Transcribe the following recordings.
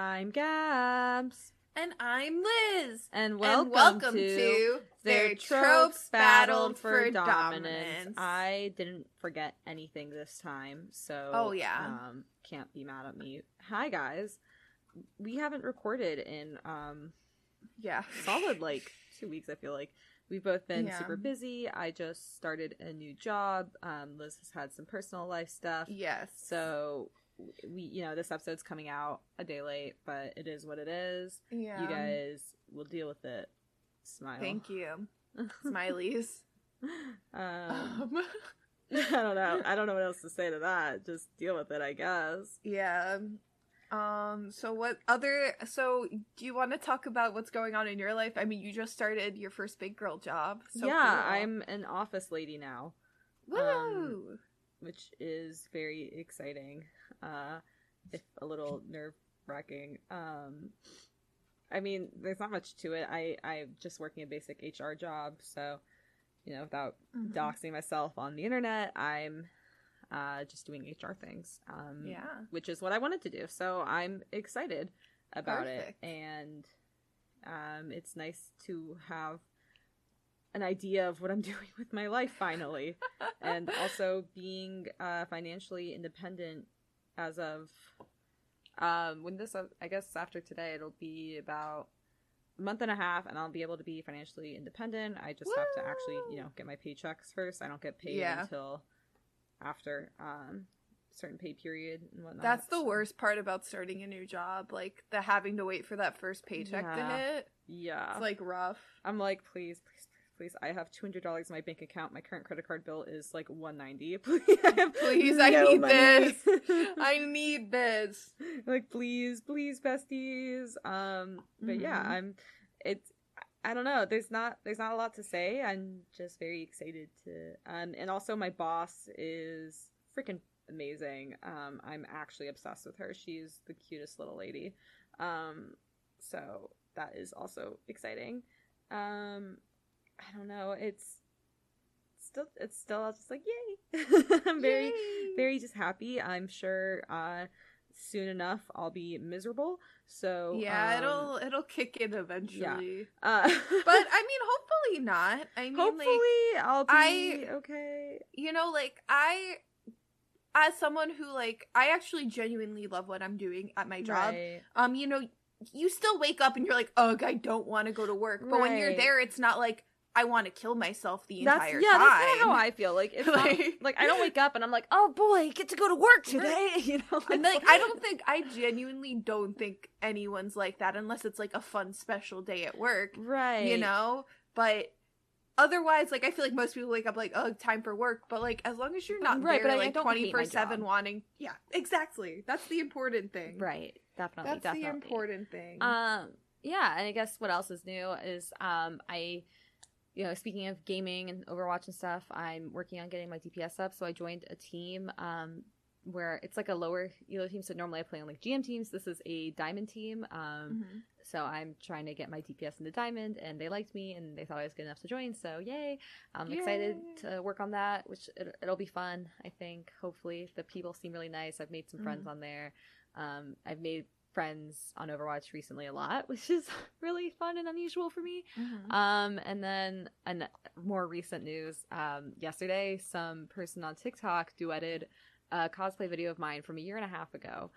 I'm Gabs. And I'm Liz. And welcome, and welcome to, to Their Tropes Battled for, for dominance. Dominance. I didn't forget anything this time, so Oh, yeah. um, can't be mad at me. Hi guys, we haven't recorded in um Yeah. solid like two weeks. I feel like we've both been Yeah. super busy. I just started a new job. Um, Liz has had some personal life stuff. Yes. So we, you know, this episode's coming out a day late, but it is what it is. yeah. You guys will deal with it. Smile. Thank you. Smileys. um, Um, I don't know. I don't know what else to say to that. Just deal with it, I guess. yeah. Um so what other so do you want to talk about what's going on in your life? I mean, you just started your first big girl job. So yeah, cool. I'm an office lady now, Woo! um, which is very exciting. Uh, if a little nerve wracking. Um, I mean, there's not much to it. I I'm just working a basic HR job, so you know, without Mhm. doxing myself on the internet, I'm uh, just doing HR things. Um, Yeah. which is what I wanted to do. So I'm excited about Perfect. it, and um, it's nice to have an idea of what I'm doing with my life finally, and also being uh, financially independent as of um, when this I guess after today it'll be about a month and a half and I'll be able to be financially independent. I just have to actually, you know, get my paychecks first. I don't get paid Yeah. until after um certain pay period and whatnot. That's the worst part about starting a new job, like the having to wait for that first paycheck to hit. Yeah. It's like rough. I'm like, please, please, please. I have two hundred dollars in my bank account. My current credit card bill is like one ninety. Please, Please, I no need money. this. I need this. like, please, please, besties. Um, but yeah, Mhm. I'm. It's. I don't know. There's not. There's not a lot to say. I'm just very excited to. Um, and also my boss is freaking amazing. Um, I'm actually obsessed with her. She's the cutest little lady. Um, so that is also exciting. Um, I don't know. It's still. It's still I'll just like yay. I'm very Yay. very just happy. I'm sure uh soon enough I'll be miserable. So Yeah, um, it'll it'll kick in eventually. uh But I mean, hopefully not. I mean, hopefully like I'll be I- okay. you know, like I, as someone who like I actually genuinely love what I'm doing at my job. Right. Um, you know, you still wake up and you're like, ugh, I don't want to go to work. But when you're there, it's not like I want to kill myself the That's entire yeah, time. that's kind of how I feel. Like it's not, Like- like I don't wake up and I'm like, oh boy, I get to go to work today. You know, And like I don't think I genuinely don't think anyone's like that unless it's like a fun special day at work. right. you know but otherwise like i feel like most people wake up like oh time for work but like as long as you're not Right, there but like my 24 7 wanting yeah exactly that's the important thing right, definitely, that's definitely. the important thing Um, yeah, and I guess what else is new is um, I, you know, speaking of gaming and Overwatch and stuff, I'm working on getting my DPS up. So I joined a team um, where it's like a lower elo team. So normally I play on like GM teams. This is a diamond team. Um, Mhm. so I'm trying to get my DPS into diamond, and they liked me, and they thought I was good enough to join. So yay! I'm excited to work on that, which it, it'll be fun. I think. Hopefully, the people seem really nice. I've made some friends Mhm. on there. Um, I've made friends on Overwatch recently a lot, which is really fun and unusual for me. Mhm. Um, and then an more recent news. Um, yesterday, some person on TikTok duetted a cosplay video of mine from a year and a half ago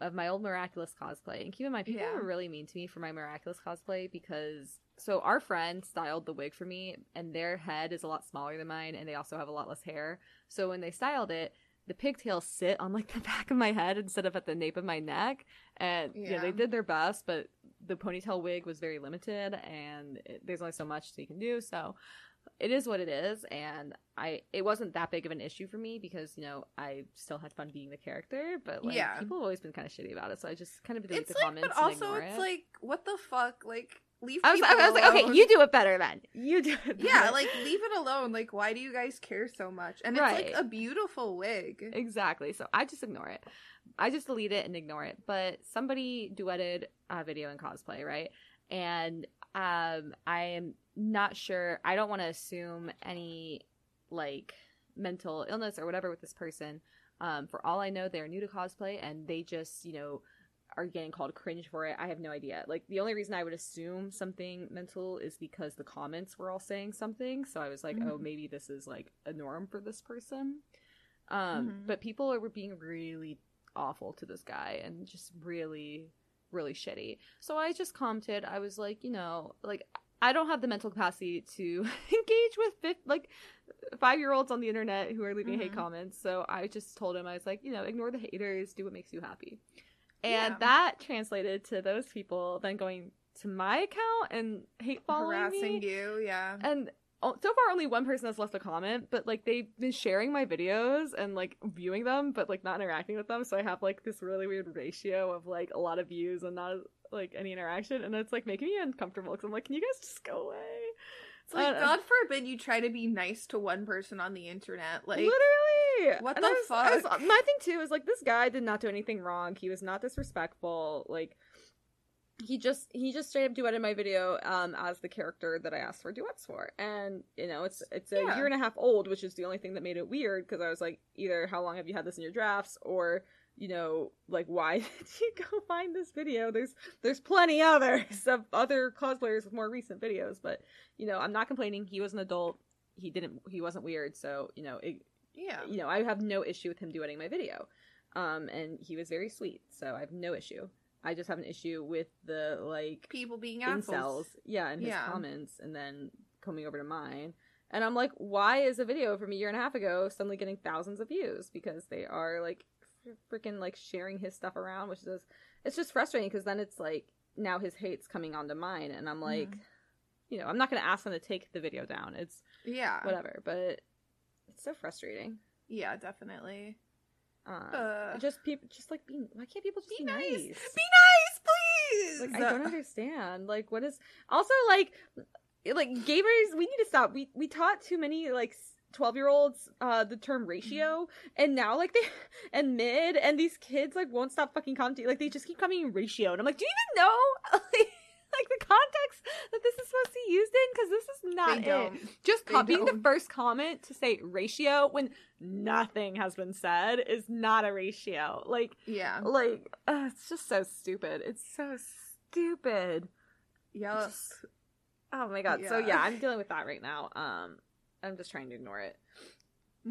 of my old miraculous cosplay. And keep in mind, people Yeah. were really mean to me for my miraculous cosplay because so our friend styled the wig for me, and their head is a lot smaller than mine, and they also have a lot less hair. So when they styled it. The pigtails sit on like the back of my head instead of at the nape of my neck, and yeah, they did their best, but the ponytail wig was very limited and it, there's only so much that you can do. So it is what it is. And i it wasn't that big of an issue for me because you know i still had fun being the character but like Yeah. people have always been kind of shitty about it. So i just kind of delete it's the like comments but also it's it. like what the fuck? Like leave I was, I was like okay you do it better then you do it yeah like leave it alone like why do you guys care so much and it's Right. like a beautiful wig Exactly. So I just ignore it. I just delete it and ignore it. But somebody duetted a video in cosplay, right? And um, I am not sure. I don't want to assume any like mental illness or whatever with this person. Um, for all I know, they're new to cosplay and they just, you know, are getting called cringe for it. I have no idea. Like the only reason I would assume something mental is because the comments were all saying something. So I was like, Mhm. oh, maybe this is like a norm for this person. Um, Mhm. but people were being really awful to this guy and just really, really shitty. So I just commented. I was like, you know, like I don't have the mental capacity to engage with fif- like five year olds on the internet who are leaving hate Mhm. comments. So I just told him I was like, you know, ignore the haters, do what makes you happy. And Yeah. that translated to those people then going to my account and hate following Harassing me. you, yeah. And oh, so far, only one person has left a comment, but like they've been sharing my videos and like viewing them, but like not interacting with them. So I have like this really weird ratio of like a lot of views and not like any interaction, and it's like making me uncomfortable because I'm like, can you guys just go away? It's like Uh, God forbid you try to be nice to one person on the internet. Like literally what And the was- I was- fuck? my thing too is like this guy did not do anything wrong he was not disrespectful like he just he just straight up duetted my video um as the character that i asked for duets for and you know it's it's a Yeah. year and a half old which is the only thing that made it weird because i was like either how long have you had this in your drafts or you know like why did you go find this video there's there's plenty others of other cosplayers with more recent videos but you know i'm not complaining he was an adult he didn't he wasn't weird so you know it, yeah. you know, I have no issue with him duetting my video. Um, and he was very sweet, so I have no issue. I just have an issue with the like People being incels, assholes. yeah, in his Yeah. comments, and then coming over to mine. And I'm like, why is a video from a year and a half ago suddenly getting thousands of views? Because they are like freaking like sharing his stuff around, which is it's just frustrating because then it's like now his hate's coming onto mine, and I'm like, Mhm. you know, I'm not gonna ask them to take the video down. It's Yeah. whatever, but it's so frustrating. Yeah, definitely. Um, Uh, just people, just like being. Why can't people just Be be, nice. nice? Be nice, please. Like I don't understand. Like what is also like like gamers? We need to stop. We we taught too many like twelve year olds uh the term ratio, and now like they and mid and these kids like won't stop fucking commenting. Like they just keep coming in ratio, and I'm like, do you even know like the context that this is supposed to be used in? Because this is not it. Just They copying the don't. first comment to say ratio when nothing has been said is not a ratio. Like, Yeah. like uh, it's just so stupid. It's so stupid. yes Just- oh my god. So Yeah. yeah, I'm dealing with that right now. Um, I'm just trying to ignore it.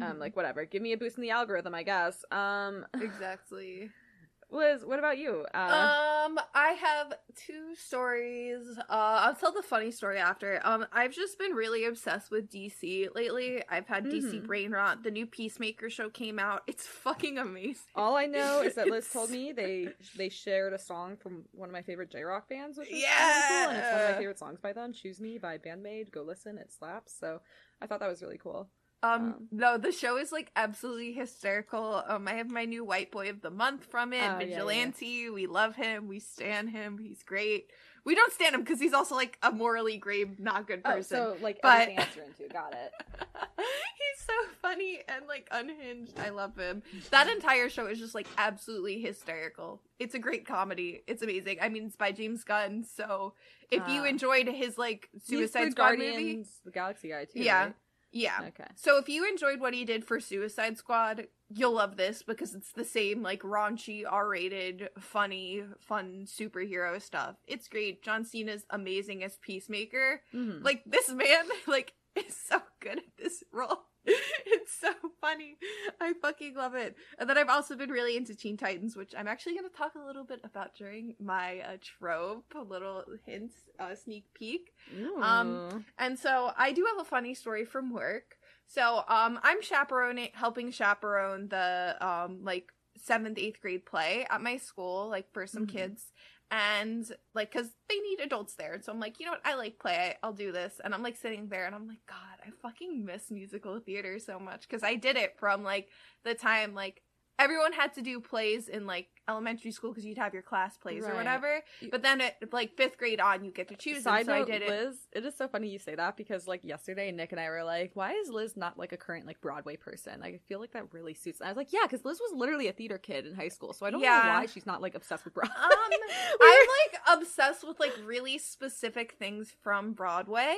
Um, Mhm. like whatever. Give me a boost in the algorithm, I guess. Um, exactly. Liz, what about you? Uh, Um, I have two stories. Uh, I'll tell the funny story after. Um, I've just been really obsessed with DC lately. I've had DC Mhm. brain rot. The new Peacemaker show came out. It's fucking amazing. all I know is that Liz told me they they shared a song from one of my favorite J Rock bands, which is Yeah! really cool, and it's one of my favorite songs by them. "Choose Me" by Band-Maid. Go listen, it slaps. So I thought that was really cool. Um, Um, no, the show is like absolutely hysterical. Um, I have my new white boy of the month from it, Oh, yeah, yeah. Vigilante. We love him. We stan him. He's great. We don't stand him because he's also like a morally grave, not good person. Oh, person. so like but- everything else you're into. Got it. he's so funny and like unhinged. I love him. That entire show is just like absolutely hysterical. It's a great comedy. It's amazing. I mean, it's by James Gunn, so if you Ah. enjoyed his like Suicide Squad movie, Guardians, the Galaxy guy too. Yeah. right? yeah. Okay. So if you enjoyed what he did for Suicide Squad, you'll love this because it's the same like raunchy, R-rated, funny, fun superhero stuff. It's great. John Cena's amazing as Peacemaker. Mhm. Like this man, like is so good at this role. it's so funny. I fucking love it. And then I've also been really into Teen Titans, which I'm actually going to talk a little bit about during my uh, trope, a little hint, uh, sneak peek. um, And so I do have a funny story from work. So um I'm chaperoning helping chaperone the um like seventh, eighth grade play at my school, like for some Mhm. kids. And like cause they need adults there. So I'm like, you know what, I like play, I'll do this. And I'm like sitting there and I'm like, God, I fucking miss musical theater so much. Cause I did it from like the time like everyone had to do plays in like elementary school because you'd have your class plays or whatever. But then at like fifth grade on, you get to choose. Side so note, I did it. Liz, it is so funny you say that because like yesterday, Nick and I were like, "Why is Liz not like a current like Broadway person?" Like I feel like that really suits. And I was like, "Yeah, because Liz was literally a theater kid in high school, so I don't Yeah. know why she's not like obsessed with Broadway." Um, I'm like obsessed with like really specific things from Broadway,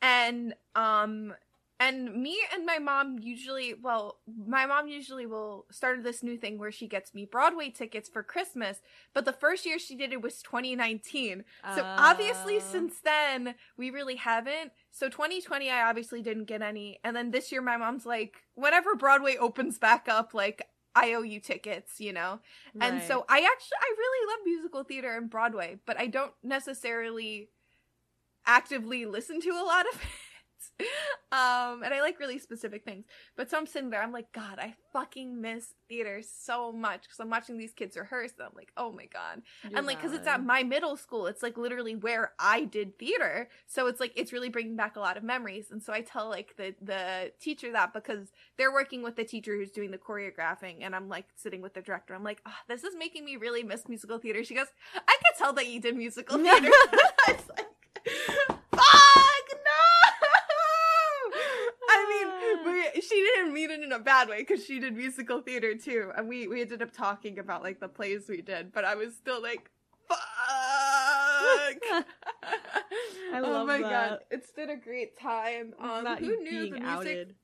and um, and me and my mom usually, well, my mom usually will start this new thing where she gets me Broadway tickets for Christmas. But the first year she did it was 2019. So obviously, Uh, since then, we really haven't. So 2020, I obviously didn't get any. And then this year, my mom's like, whenever Broadway opens back up, like, I owe you tickets, you know? And so I actually I really love musical theater and Broadway, but I don't necessarily actively listen to a lot of it. Um and I like really specific things. But so I'm sitting there, I'm like, God, I fucking miss theater so much. Because I'm watching these kids rehearse. And I'm like, oh my god, You're and like because it's at my middle school it's like literally where i did theater. So it's like it's really bringing back a lot of memories. And so i tell like the the teacher that because they're working with the teacher who's doing the choreographing and i'm like sitting with the director. I'm like oh, this is making me really miss musical theater. She goes i could tell that you did musical theater. I was like fuck no I mean, we, she didn't mean it in a bad way because she did musical theater too, and we we ended up talking about like the plays we did. But I was still like, "Fuck!" I love oh my that. god, it's been a great time. Um, Not who knew being the music? outed.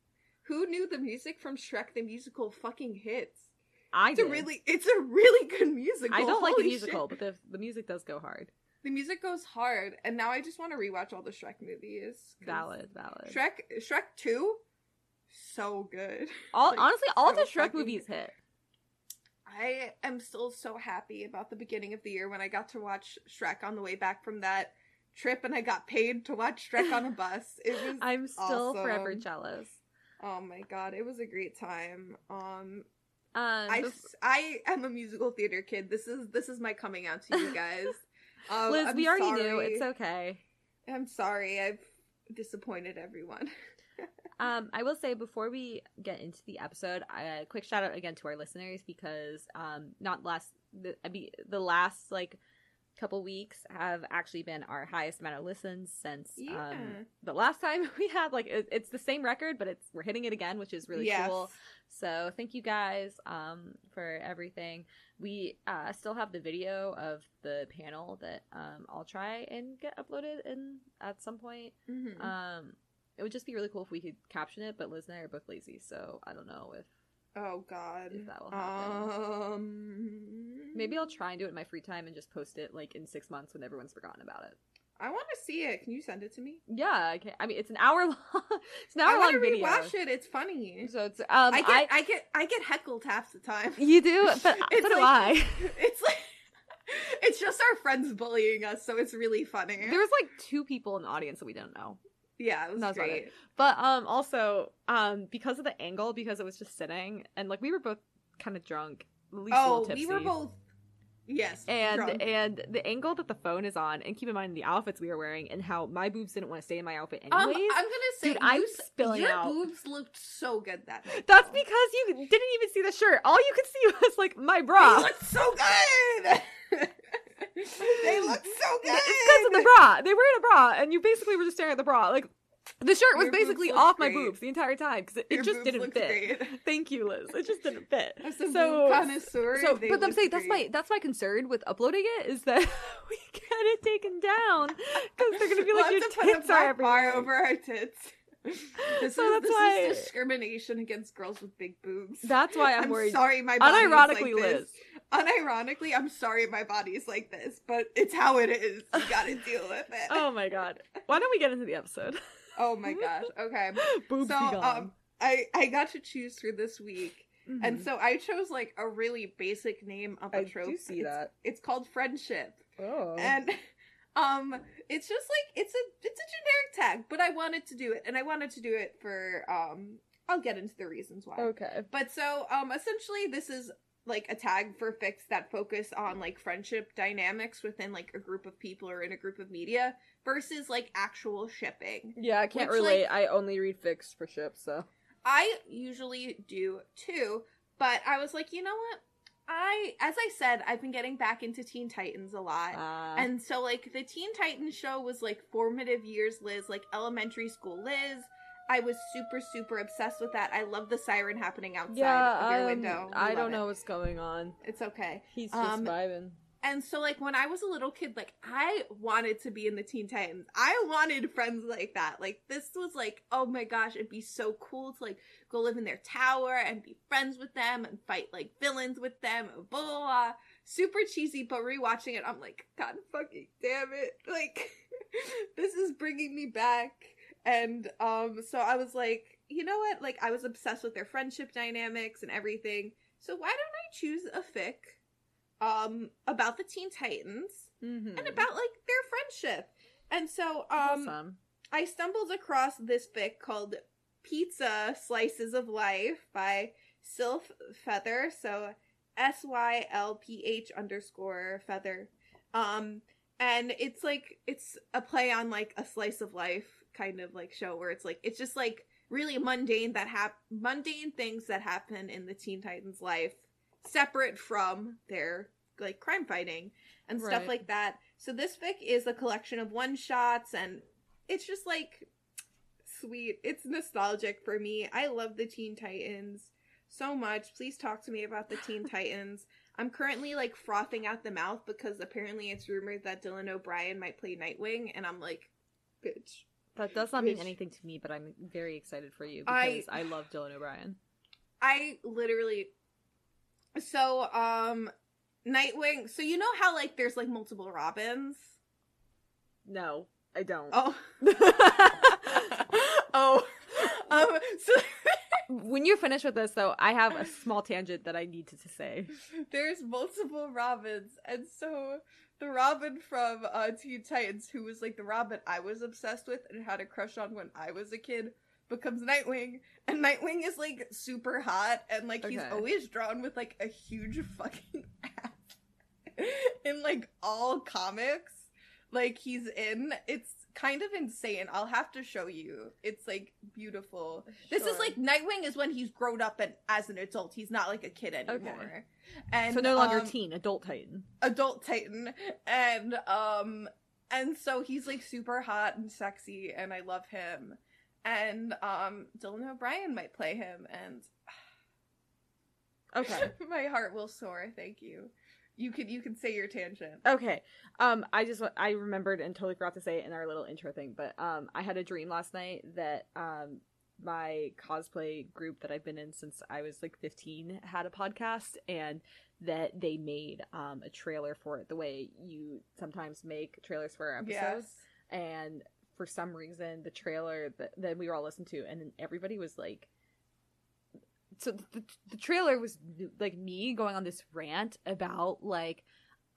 Who knew the music from Shrek the Musical fucking hits? I It's a did. really, it's a really good musical. I don't like the Holy musical, shit. but the the music does go hard. The music goes hard, and now I just want to rewatch all the Shrek movies. 'cause Valid, valid. Shrek, Shrek Two, so good. all like, honestly, all so the Shrek fucking movies hit. I am still so happy about the beginning of the year when I got to watch Shrek on the way back from that trip, and I got paid to watch Shrek on a bus. It was I'm still forever jealous. oh my god, it was a great time. Um, Um, I bef- I am a musical theater kid. This is this is my coming out to you guys. Um, Liz, I'm we already knew. It's okay. I'm sorry. I've disappointed everyone. Um, I will say before we get into the episode, a quick shout out again to our listeners because um, not last the I mean, the last like couple weeks have actually been our highest amount of listens since Yeah. um, the last time we had like it, it's the same record, but it's we're hitting it again, which is really Yes. cool. So thank you guys um, for everything. We uh, still have the video of the panel that um, I'll try and get uploaded in at some point. Mhm. It would just be really cool if we could caption it, but Liz and I are both lazy, so I don't know if oh God. if that will happen. Um. Maybe I'll try and do it in my free time and just post it like in six months when everyone's forgotten about it. I want to see it. Can you send it to me? Yeah, I can. I mean, it's an hour long. it's an I hour want long to video. rewatch it. It's funny. So it's um, I I, get, I, get, I get heckled half the time. you do, but It's so do I. It's like, it's just our friends bullying us, so it's really funny. There was like two people in the audience that we didn't know. Yeah, it was about great. But um, also um, because of the angle, because it was just sitting, and like we were both kind of drunk. At least a Oh, we were both. Yes, and drunk. and the angle that the phone is on, and keep in mind the outfits we were wearing, and how my boobs didn't want to stay in my outfit Um, I'm gonna say, Dude, I'm you s- spilling your out. boobs looked so good that night. That's though. because you didn't even see the shirt. All you could see was like my they bra. looked so good. they looked so good. It's because of the bra. They were in a bra, and you basically were just staring at the bra. Like the shirt was Your basically off my great. boobs the entire time because it, it just didn't fit. great. Thank you, Liz. It just didn't fit. So- connoisseur, So, but I'm saying that's my that's my concern with uploading it is that we get it taken down because they're gonna be We'll like have your to put a tits are bar over our tits. This So is that's why- is discrimination against girls with big boobs. That's why I'm, I'm worried. sorry, my Unironically, like. Liz. Unironically, I'm sorry my body's like this, but it's how it is. You gotta deal with it. Oh my god. Why don't we get into the episode? Oh my gosh. Okay. Boobs so gone. um I I got to choose for this week. And Mhm. so I chose like a really basic name of a I trope. do see it's, that. It's called friendship. Oh. And um it's just like it's a it's a generic tag, but I wanted to do it and I wanted to do it for um I'll get into the reasons why. okay. But so um essentially this is like a tag for fics that focus on like friendship dynamics within like a group of people or in a group of media versus like actual shipping. Yeah, I can't Which, like- relate. I only read fics for ships, so. I usually do too, but I was like, you know what? I as I said, I've been getting back into Teen Titans a lot. Uh, And so like the Teen Titans show was like formative years Liz, like elementary school Liz. I was super super obsessed with that. I love the siren happening outside yeah, of your um, window. We I don't it. know what's going on. It's okay. He's just Um, vibing. And so like when I was a little kid, like I wanted to be in the Teen Titans. I wanted friends like that. Like this was like, oh my gosh, it'd be so cool to like go live in their tower and be friends with them and fight like villains with them. Blah blah blah. Super cheesy, but rewatching it, I'm like, God fucking damn it! Like this is bringing me back. And um, so I was like, you know what? Like I was obsessed with their friendship dynamics and everything. So why don't I choose a fic um about the Teen Titans Mm-hmm. and about like their friendship. And so um awesome. I stumbled across this fic called Pizza Slices of Life by Sylph Feather. So S Y L P H underscore feather. Um and it's like it's a play on like a slice of life kind of like show where it's like it's just like really mundane that hap mundane things that happen in the Teen Titans life separate from their like crime fighting and stuff like that. So this fic is a collection of one shots and it's just like sweet. It's nostalgic for me. I love the Teen Titans so much. Please talk to me about the Teen Titans. I'm currently like frothing out the mouth because apparently it's rumored that Dylan O'Brien might play Nightwing and I'm like, bitch. That does not mean anything to me, but I'm very excited for you because I, love Dylan O'Brien. I literally so um Nightwing so you know how like there's like multiple Robins? No, I don't. Oh oh um so when you finish with this, though, I have a small tangent that I need to, to say. there's multiple Robins, and so the Robin from uh, Teen Titans, who was like the Robin I was obsessed with and had a crush on when I was a kid, becomes Nightwing, and Nightwing is like super hot, and like he's Okay. always drawn with like a huge fucking ass in like all comics. Like he's in, it's kind of insane. I'll have to show you. It's like beautiful. This is like Nightwing is when he's grown up and as an adult. He's not like a kid anymore. Okay. And so no longer um, teen, adult Titan. adult Titan, and um, and so he's like super hot and sexy, and I love him. And um, Dylan O'Brien might play him, and Okay. my heart will soar. Thank you. You can you can say your tangent. Okay. Um, I just I remembered and totally forgot to say it in our little intro thing, but um, I had a dream last night that um, my cosplay group that I've been in since I was like 15 had a podcast, and that they made um a trailer for it the way you sometimes make trailers for episodes, Yes. and for some reason the trailer that, that we were all listening to, and everybody was like. So the, the trailer was like me going on this rant about like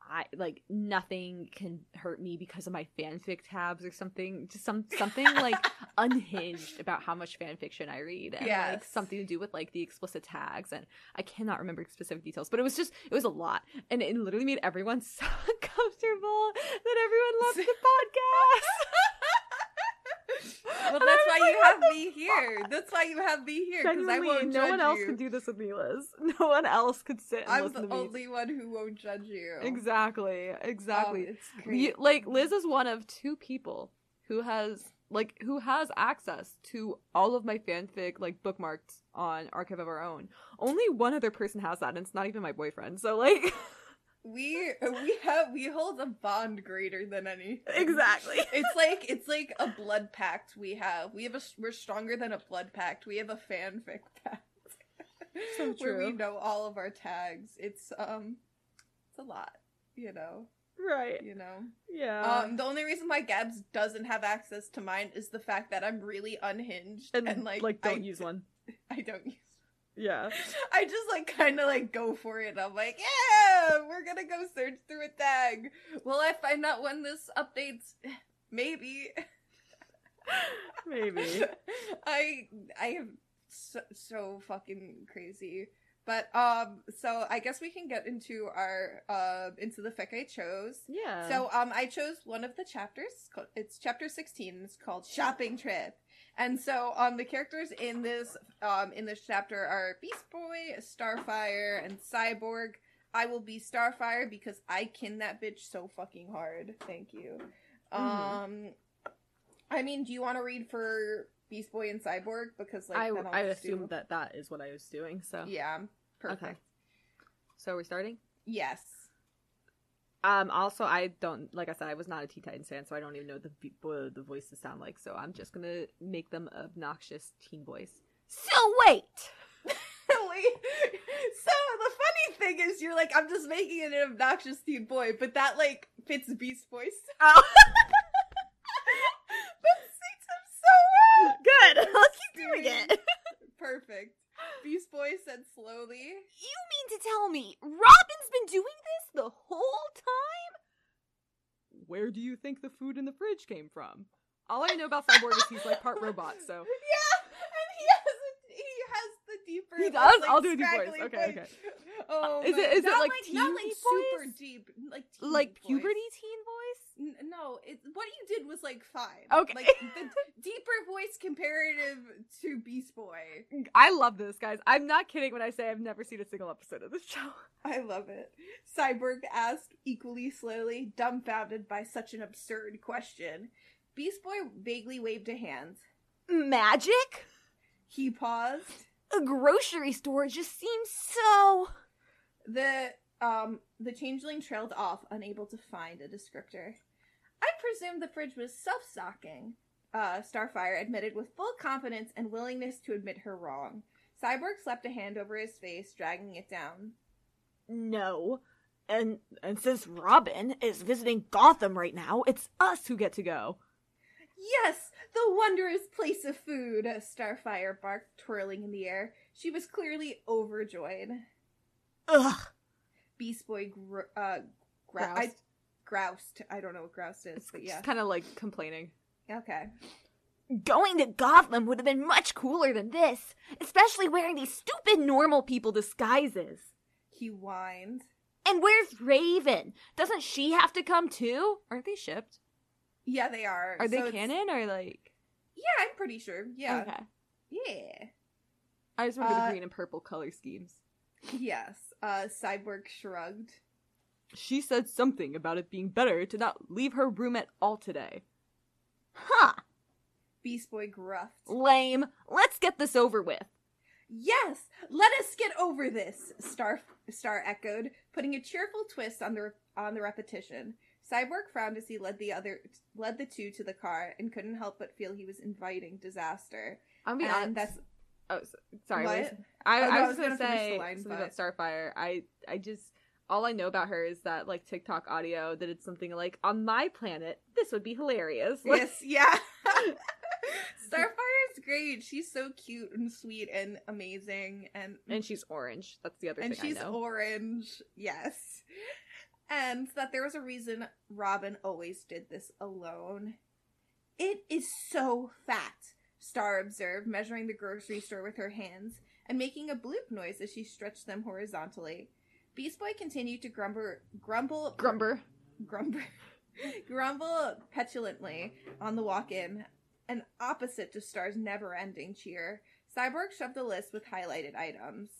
I like nothing can hurt me because of my fanfic tabs or something. Just some something like unhinged about how much fanfiction I read and like something to do with like the explicit tags and I cannot remember specific details, but it was just it was a lot and it literally made everyone so uncomfortable that everyone left the podcast. Well, that's why was you have me here. That's why you have me here because I won't no one else you. could do this with me, Liz. No one else could sit and I'm listen the to me. only one who won't judge you. Exactly, exactly. Um, it's. You- like Liz is one of two people who has like who has access to all of my fanfic like bookmarked on Archive of Our Own. Only one other person has that, and it's not even my boyfriend. So like We we have we hold a bond greater than anything. exactly. It's like it's like a blood pact we have. We have a we're stronger than a blood pact. We have a fanfic pact. So Where we know all of our tags. It's um it's a lot, you know. Right. You know. Yeah. Um the only reason why Gabs doesn't have access to mine is the fact that I'm really unhinged and, and, like, like don't I, use one. I don't use Yeah. I just like kind of like go for it. I'm like, yeah, we're gonna go search through a tag. Will I find out when this updates? Maybe. Maybe. I I am so, so fucking crazy. But um, so I guess we can get into our uh into the fic I chose. Yeah. So um, I chose one of the chapters. It's chapter sixteen. It's called Shopping Trip. And so um, the characters in this um in this chapter are Beast Boy, Starfire, and Cyborg. I will be Starfire because I kin that bitch so fucking hard. Thank you. Mhm. Um, I mean, do you want to read for Beast Boy and Cyborg because like I I just do- assumed that that is what I was doing. So Yeah, perfect. Okay. So are we starting? Yes. Um. Also, I don't like I said I was not a Teen Titans fan, so I don't even know the what the voices sound like. So I'm just gonna make them obnoxious teen voice. So wait. So the funny thing is, you're like, I'm just making it an obnoxious teen boy, but that like fits Beast voice. Oh, that suits him so well. good. Let's keep doing Doing- it. Perfect. Beast boy said slowly. You mean to tell me Robin's been doing this the whole time? Where do you think the food in the fridge came from? All I know about Cyborg is he's like part robot. So Yeah, and he has a, he has the deeper. He does? like, I'll do a deep voice. Okay, voice. okay. Oh, Is it- is it not like not like super voice? deep, like teen like puberty teen voice. N- no, it, what you did was like fine. Okay. like the deeper voice comparative to Beast Boy. I love this, guys. I'm not kidding when I say I've never seen a single episode of this show. I love it. Cyborg asked equally slowly, dumbfounded by such an absurd question. Beast Boy vaguely waved a hand. Magic? He paused. A grocery store just seems so. The um the changeling trailed off, unable to find a descriptor. I presume the fridge was self-stocking. Uh, Starfire admitted with full confidence and willingness to admit her wrong. Cyborg slapped a hand over his face, dragging it down. No. And and since Robin is visiting Gotham right now, it's Us who get to go. Yes, the wondrous place of food, Starfire barked, twirling in the air. She was clearly overjoyed. ugh. Beast Boy gr- uh, Groused. I, groused. I don't know what groused is, It's but yeah. kind of like complaining. Okay. Going to Gotham would have been much cooler than this, especially wearing these stupid normal people disguises. He whined. And where's Raven? Doesn't she have to come too? Aren't they shipped? Yeah, they are. Are they So canon or like? Yeah, I'm pretty sure. Yeah. Okay. Yeah. I just remember Uh, the green and purple color schemes. Yes. Uh, Cyborg shrugged. She said something about it being better to not leave her room at all today. Huh. Beast Boy gruffed. Lame. Let's get this over with. Yes, let us get over this. Star Star echoed, putting a cheerful twist on the on the repetition. Cyborg frowned as he led the other led the two to the car and couldn't help but feel he was inviting disaster. I'm being And honest. that's Oh, sorry. What? was- oh, I, Oh, no, I I was, was gonna, gonna say line, something about Starfire. I, I just all I know about her is that like TikTok audio that it's something like on my planet this would be hilarious. Yes, yeah. Starfire is great. She's so cute and sweet and amazing and and she's orange. That's the other and thing she's I know. orange. Yes. And that there was a reason Robin always did this alone. It is so fat, Star observed, measuring the grocery store with her hands and making a bloop noise as she stretched them horizontally. Beast Boy continued to grumble, grumble, Grumber. grumble, grumble petulantly on the walk-in, and opposite to Star's never-ending cheer. Cyborg shoved a list with highlighted items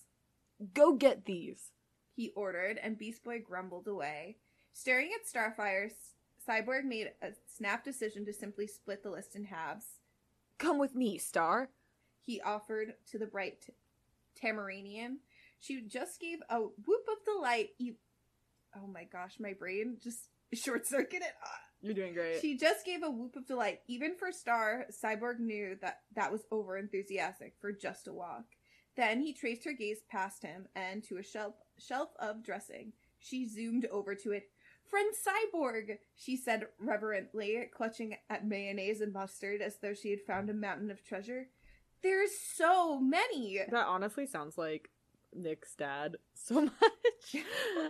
Go get these. He ordered, and Beast Boy grumbled away. Staring at Starfire, Cyborg made a snap decision to simply split the list in halves. Come with me, Star. He offered to the bright t- Tamaranean. She just gave a whoop of delight. E- oh my gosh, my brain just short circuited. You're doing great. She just gave a whoop of delight. Even for Star, Cyborg knew that that was over enthusiastic for just a walk. Then he traced her gaze past him and to a shelf shelf of dressing. She zoomed over to it. Friend Cyborg, she said reverently, clutching at mayonnaise and mustard as though she had found a mountain of treasure. There's so many. That honestly sounds like Nick's dad so much.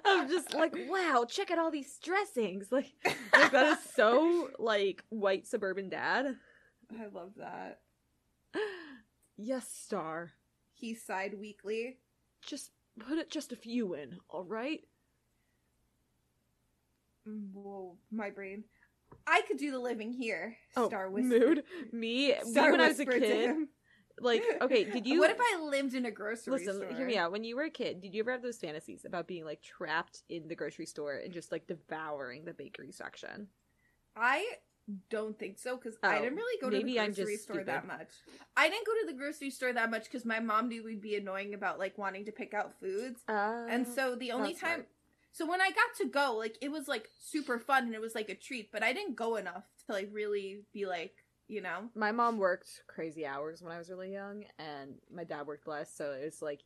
I'm just like, wow, check out all these dressings. Like, like that is so like white suburban dad. I love that. Yes, Star. He sighed weakly. Just put it just a few in, all right? Mm, Whoa, my brain. I could do the living here. Oh, Star whispered. mood. Me, Star when I was a kid. Like, okay, did you What if I lived in a grocery store? listen? store? Hear me out. When you were a kid, did you ever have those fantasies about being like trapped in the grocery store and just like devouring the bakery section? I don't think so because I Oh, didn't really go to the grocery store that much. I didn't go to the grocery store that much because my mom knew we'd be annoying about like wanting to pick out foods, Uh, and so the only time. So when I got to go, like it was like super fun and it was like a treat, but I didn't go enough to like really be like, you know. My mom worked crazy hours when I was really young, and my dad worked less, so it was like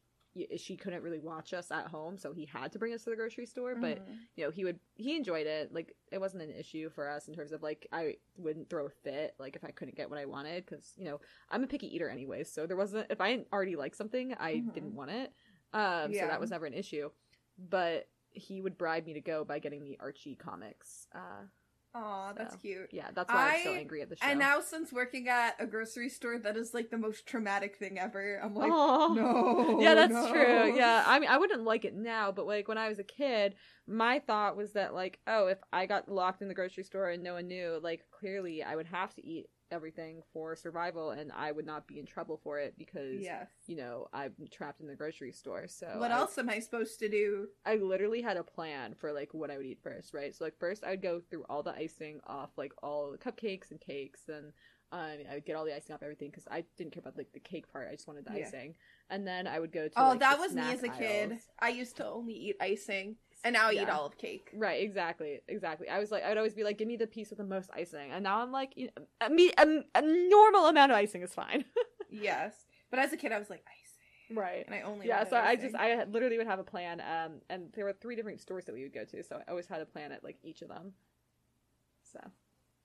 she couldn't really watch us at home, so he had to bring us to the grocery store. But Mhm. you know, he would he enjoyed it. Like it wasn't an issue for us in terms of like I wouldn't throw a fit like if I couldn't get what I wanted because you know I'm a picky eater anyways. So there wasn't if I already liked something, I Mhm. didn't want it. Um, so that was never an issue. But he would bribe me to go by getting the Archie comics. Uh, Aw, that's So, cute. yeah, that's why I was so angry at the show. And now since working at a grocery store, that is like the most traumatic thing ever. I'm like, Aw. no. yeah, that's no. true. Yeah, I mean, I wouldn't like it now, but like when I was a kid, my thought was that like, oh, if I got locked in the grocery store and no one knew, like clearly I would have to eat everything for survival, and I would not be in trouble for it because Yes. you know I'm trapped in the grocery store. So what I, else am I supposed to do? I literally had a plan for like what I would eat first, right? So like first I would go through all the icing off like all the cupcakes and cakes and um, I would get all the icing off everything because I didn't care about like the cake part. I just wanted the Yeah. icing, and then I would go to oh, like, that was me as a kid. aisles. I used to only eat icing, and now I eat Yeah. all of cake. Right, exactly, exactly. I was like, I would always be like, give me the piece with the most icing, and now I'm like, you know, a, me- a, a normal amount of icing is fine. Yes, but as a kid, I was like icing, right. and I only Yeah, so I just I literally would have a plan, um, and there were three different stores that we would go to, so I always had a plan at like each of them. So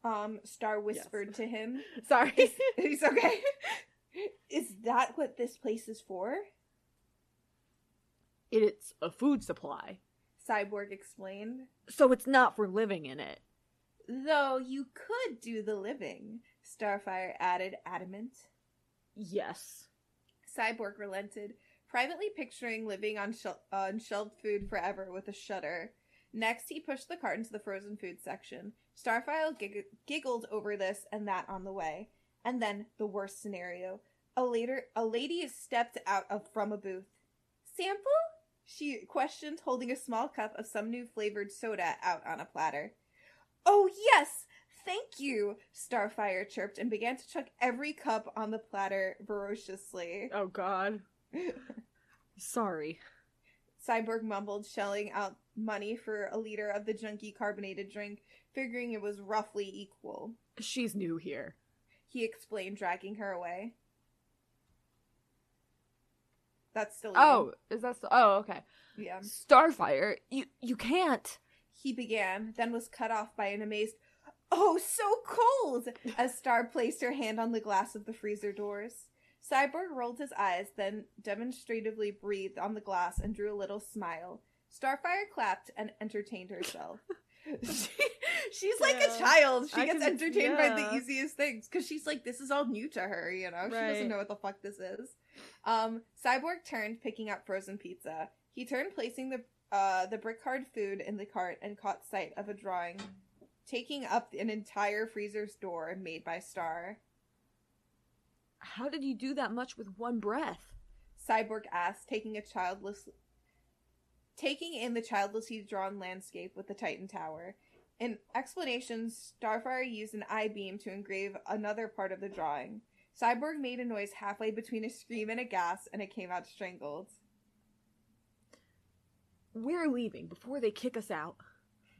um Star whispered to him, sorry. "He's okay." is that what this place is for? it's a food supply, Cyborg explained. so it's not for living in it. Though you could do the living, Starfire added, adamant. Yes. Cyborg relented, privately picturing living on, shel- on shelved food forever with a shudder. Next, he pushed the cart into the frozen food section. Starfire gig- giggled over this and that on the way. And then, the worst scenario. A later, a lady stepped out of from a booth. Sample? She questioned, holding a small cup of some new flavored soda out on a platter. Oh, yes! Thank you! Starfire chirped and began to chuck every cup on the platter ferociously. Oh God. Sorry. Cyborg mumbled, shelling out money for a liter of the junky carbonated drink, figuring it was roughly equal. She's new here. He explained, dragging her away. That's still. Oh, is that so? Oh, okay. yeah. Starfire, you you can't. He began, then was cut off by an amazed, "Oh, so cold!" as Star placed her hand on the glass of the freezer doors. Cyborg rolled his eyes, then demonstratively breathed on the glass and drew a little smile. Starfire clapped and entertained herself. she, she's like a child. She I gets can- entertained by the easiest things because she's like, this is all new to her, you know? She doesn't know what the fuck this is. Um, Cyborg turned, picking up frozen pizza. He turned, placing the uh, the brick hard food in the cart, and caught sight of a drawing taking up an entire freezer's door made by Star. How did you do that much with one breath? Cyborg asked, taking a childless taking in the childlessly drawn landscape with the Titan Tower. In explanation, Starfire used an eye beam to engrave another part of the drawing. Cyborg made a noise halfway between a scream and a gasp, and it came out strangled. We're leaving before they kick us out.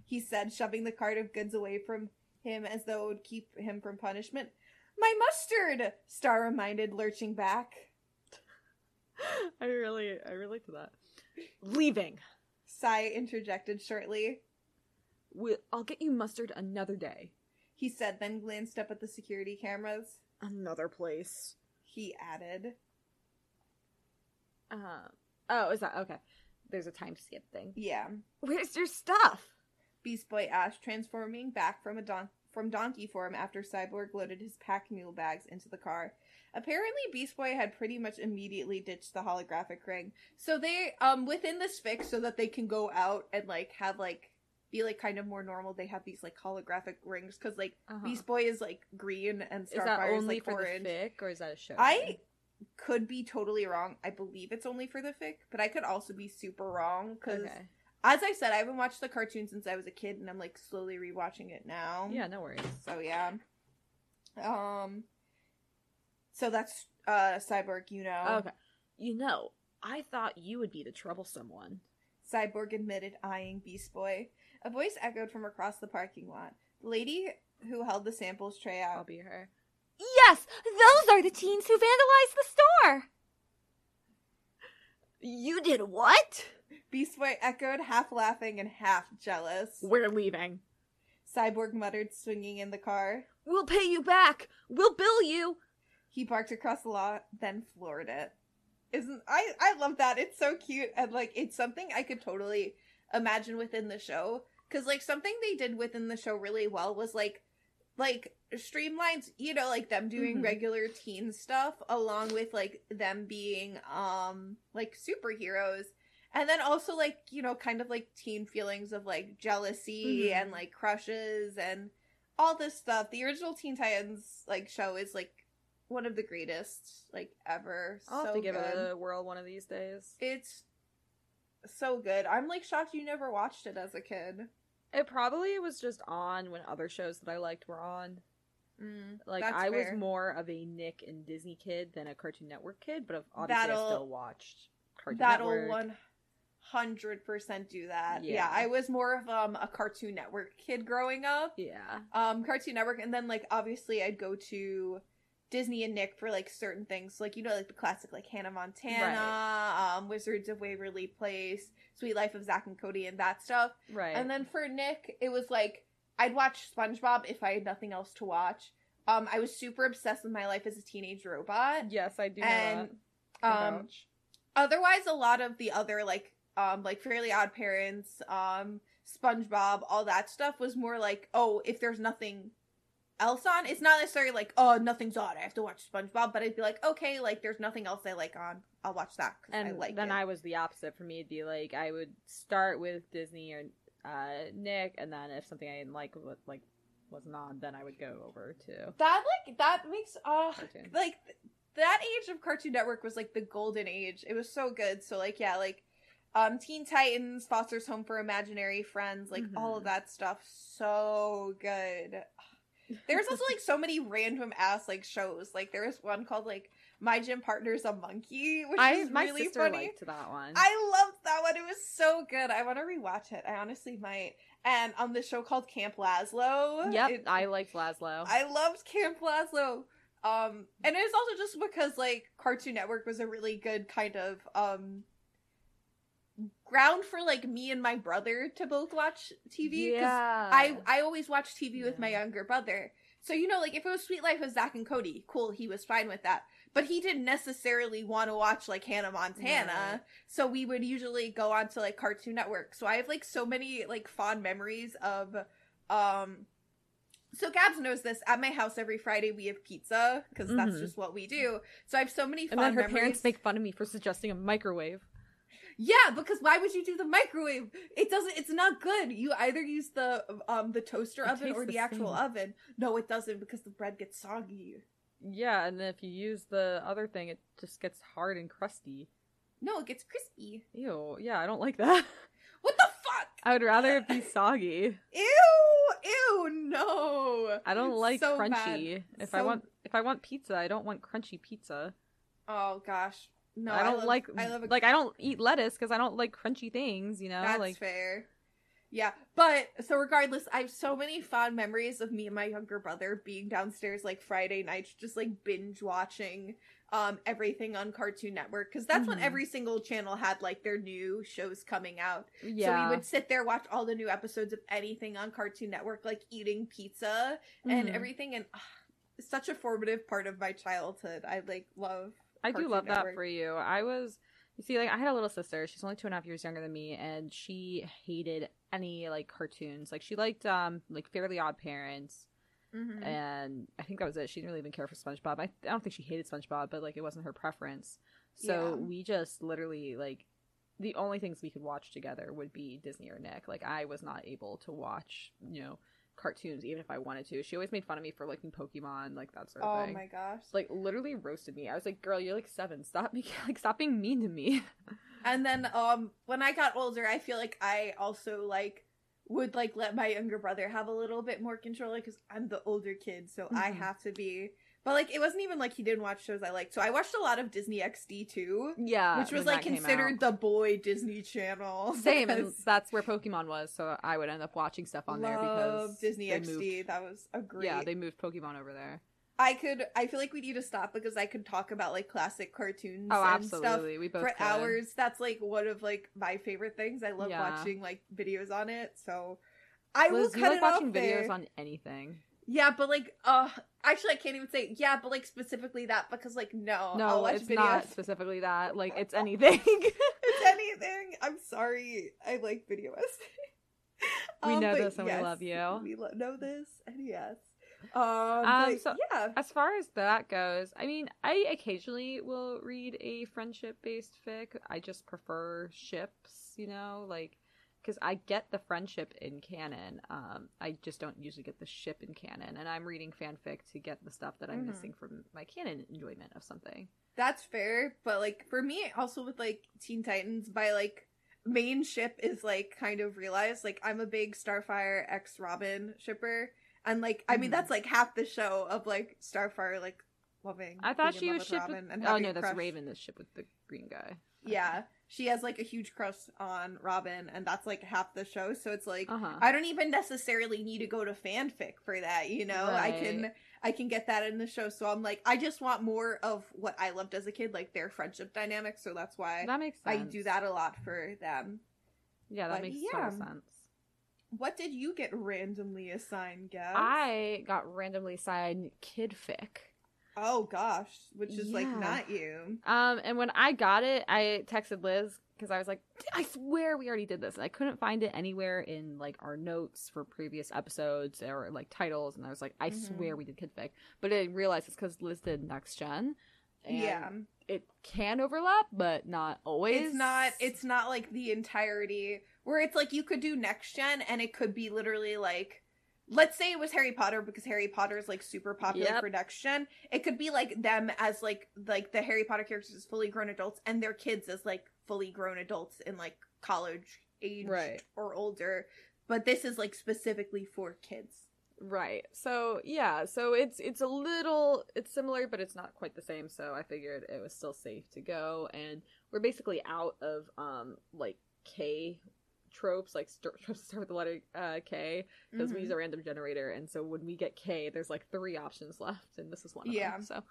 He said, shoving the cart of goods away from him as though it would keep him from punishment. My mustard! Star reminded, lurching back. I really, I relate to that. Leaving. Cy interjected shortly. We'll, I'll get you mustard another day. He said, then glanced up at the security cameras. Another place. He added. Uh, oh, is that okay? There's a time skip thing. Yeah. Where's your stuff? Beast Boy asked, transforming back from a don- from donkey form after Cyborg loaded his pack mule bags into the car. Apparently, Beast Boy had pretty much immediately ditched the holographic ring. So they, um, within this fix, so that they can go out and like have like be like kind of more normal. They have these like holographic rings because like Uh-huh. Beast Boy is like green and is that Starfire is only like for orange. the fic or is that a show? I thing? could be totally wrong. I believe it's only for the fic, but I could also be super wrong because, okay. as I said, I haven't watched the cartoon since I was a kid, and I'm like slowly rewatching it now. Yeah, no worries. So yeah. Um. So that's uh Cyborg, you know. Okay. You know, I thought you would be the troublesome one. Cyborg admitted, eyeing Beast Boy. A voice echoed from across the parking lot. The lady who held the samples tray out. I'll be her. Yes, those are the teens who vandalized the store. You did what? Beast Boy echoed, half laughing and half jealous. We're leaving. Cyborg muttered, swinging in the car. We'll pay you back. We'll bill you. He barked across the lot, then floored it. Isn't I I love that. It's so cute and like it's something I could totally imagine within the show cuz like something they did within the show really well was like like streamlines, you know, like them doing Mhm. regular teen stuff along with like them being um like superheroes and then also like, you know, kind of like teen feelings of like jealousy Mhm. and like crushes and all this stuff. The original Teen Titans like show is like one of the greatest like ever. I'll so have to give good. it a whirl one of these days. It's so good. I'm like shocked you never watched it as a kid. It probably was just on when other shows that I liked were on. Mm, Like I fair. was more of a Nick and Disney kid than a Cartoon Network kid, but obviously That'll- I still watched Cartoon Network. That'll Network. one hundred percent do that. Yeah. Yeah. I was more of um a Cartoon Network kid growing up. Yeah. Um, Cartoon Network, and then like obviously I'd go to Disney and Nick for like certain things, like you know, like the classic like Hannah Montana, um, Wizards of Waverly Place, Suite Life of Zack and Cody, and that stuff. Right. And then for Nick, it was like I'd watch SpongeBob if I had nothing else to watch. Um, I was super obsessed with my life as a teenage robot, yes, I do and um, otherwise a lot of the other like um like Fairly Odd Parents, um, SpongeBob, all that stuff was more like oh if there's nothing else on, it's not necessarily like oh nothing's on, I have to watch SpongeBob, but I'd be like okay like there's nothing else I like on, I'll watch that 'cause and I like then it. I was the opposite. For me, it'd be like I would start with Disney or uh, Nick, and then if something I didn't like wa- like wasn't on, then I would go over to that like that makes uh Cartoon. like th- that age of Cartoon Network was like the golden age. It was so good. So like yeah, like um Teen Titans, Foster's Home for Imaginary Friends, like all of Mhm. that stuff so good. There's also like so many random ass like shows. Like there was one called like My Gym Partner's a Monkey, which I is my really sister funny. liked that one. I loved that one. It was so good. I want to rewatch it. I honestly might. And on the show called Camp Lazlo. yep, it- I liked Lazlo. I loved Camp Lazlo. Um, and it's also just because like Cartoon Network was a really good kind of um ground for like me and my brother to both watch TV. yeah, I I always watch TV with my younger brother. So you know, like if it was Suite Life of Zack and Cody, cool, he was fine with that. But he didn't necessarily want to watch like Hannah Montana. So we would usually go on to like Cartoon Network. So I have like so many like fond memories of um so Gabs knows this. At my house every Friday we have pizza because that's Mhm. just what we do. So I have so many and then her memories. parents make fun of me for suggesting a microwave. Yeah, because why would you do the microwave? It doesn't. It's not good. You either use the um the toaster It oven or the, the actual same. oven. No, it doesn't because the bread gets soggy. Yeah, and then if you use the other thing, it just gets hard and crusty. No, it gets crispy. Ew, yeah, I don't like that. What the fuck? I would rather it be soggy. Ew! Ew! No. I don't like So crunchy. bad. If I want if I want pizza, I don't want crunchy pizza. Oh gosh. No, I don't love- like I love a like I don't eat lettuce because I don't like crunchy things. You know, That's like fair. Yeah, but so regardless, I have so many fond memories of me and my younger brother being downstairs like Friday nights, just like binge watching um everything on Cartoon Network because that's when Mhm. every single channel had like their new shows coming out. yeah, So we would sit there watch all the new episodes of anything on Cartoon Network, like eating pizza and Mhm. everything, and it's such a formative part of my childhood. I like love. I do love that for you. I was, you see, like I had a little sister. She's only two and a half years younger than me, and she hated any like cartoons. Like she liked um like Fairly Odd Parents, Mhm. and I think that was it. She didn't really even care for SpongeBob. I, I don't think she hated SpongeBob, but like it wasn't her preference. So Yeah. we just literally like the only things we could watch together would be Disney or Nick. Like I was not able to watch, you know, cartoons even if I wanted to. She always made fun of me for liking Pokemon, like that sort of Oh thing. Oh my gosh. Like literally roasted me. I was like, "Girl, you're like seven. Stop me, like stop being mean to me." And then um when I got older, I feel like I also like would like let my younger brother have a little bit more control because I'm the older kid, so I Mhm. have to be. But like, it wasn't even like he didn't watch shows I liked. So I watched a lot of Disney XD too, Yeah, which was like considered the boy Disney Channel. same, and that's where Pokemon was. So I would end up watching stuff on there because love Disney XD. moved- That was a great. Yeah, they moved Pokemon over there. I could. I feel like we need to stop because I could talk about like classic cartoons. Oh, and stuff absolutely. We both for could. hours. That's like one of like my favorite things. I love Yeah. watching like videos on it. So I will Liz, cut you like it watching videos there. on anything. Yeah, but like, uh, actually, I can't even say yeah, but like specifically that because like no, No, watch it's videos. not specifically that. Like it's anything. it's anything. I'm sorry. I like video essay. We know this and we love you. We lo- know this, and yes. Um, Um, so- yeah, as far as that goes, I mean, I occasionally will read a friendship based fic. I just prefer ships, you know, like because I get the friendship in canon. Um, I just don't usually get the ship in canon, and I'm reading fanfic to get the stuff that I'm Mhm. missing from my canon enjoyment of something. That's fair, but like for me, also with like Teen Titans, by like main ship is like kind of realized like I'm a big Starfire X Robin shipper, and like I mean Mhm. that's like half the show of like Starfire like loving. I thought she was shipped with. Oh no, that's crush. Raven. The ship with the green guy. Yeah, she has like a huge crush on Robin, and that's like half the show. So it's like Uh huh. I don't even necessarily need to go to fanfic for that, you know. I can I can get that in the show. So I'm like, I just want more of what I loved as a kid, like their friendship dynamic. So that's why That makes I do that a lot for them. Yeah, that but makes yeah. total sense. What did you get randomly assigned, Gab? I got randomly assigned kidfic. Oh gosh, which is like not you. Um, and when I got it, I texted Liz because I was like, I swear we already did this. And I couldn't find it anywhere in like our notes for previous episodes or like titles. And I was like, I Mhm. swear we did kidfic, but I didn't realize it's because Liz did next gen. and yeah, it can overlap, but not always. it's not. It's not like the entirety where it's like you could do next gen, and it could be literally like. Let's say it was Harry Potter because Harry Potter is like super popular Yep. gen. It could be like them as like like the Harry Potter characters as fully grown adults and their kids as like fully grown adults in like college age Right. or older. But this is like specifically for kids. Right. So yeah, so it's it's a little it's similar, but it's not quite the same. So I figured it was still safe to go, and we're basically out of um like K tropes, like st- tropes start with the letter uh, K, because we Mhm. use a random generator, and so when we get K, there's like three options left, and this is one of Yeah. them. So,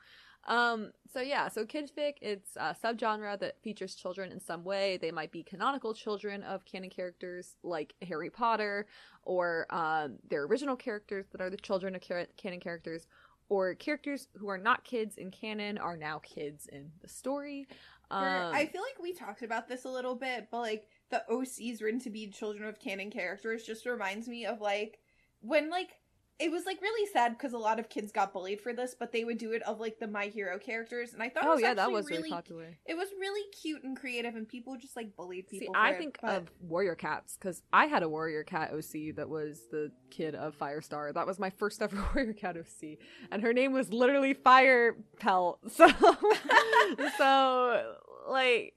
um, so yeah, so kidfic, it's a subgenre that features children in some way. They might be canonical children of canon characters like Harry Potter, or um, their original characters that are the children of canon characters, or characters who are not kids in canon are now kids in the story. Um, I feel like we talked about this a little bit, but like the OCs written to be children of canon characters just reminds me of like when like it was like really sad because a lot of kids got bullied for this, but they would do it of like the My Hero characters, and I thought, it oh was yeah, that was really, really popular. It was really cute and creative, and people just like bullied See, people. for I it, think but- of Warrior Cats because I had a Warrior Cat OC that was the kid of Firestar. That was my first ever Warrior Cat OC, and her name was literally Fire Pelt. So, so like,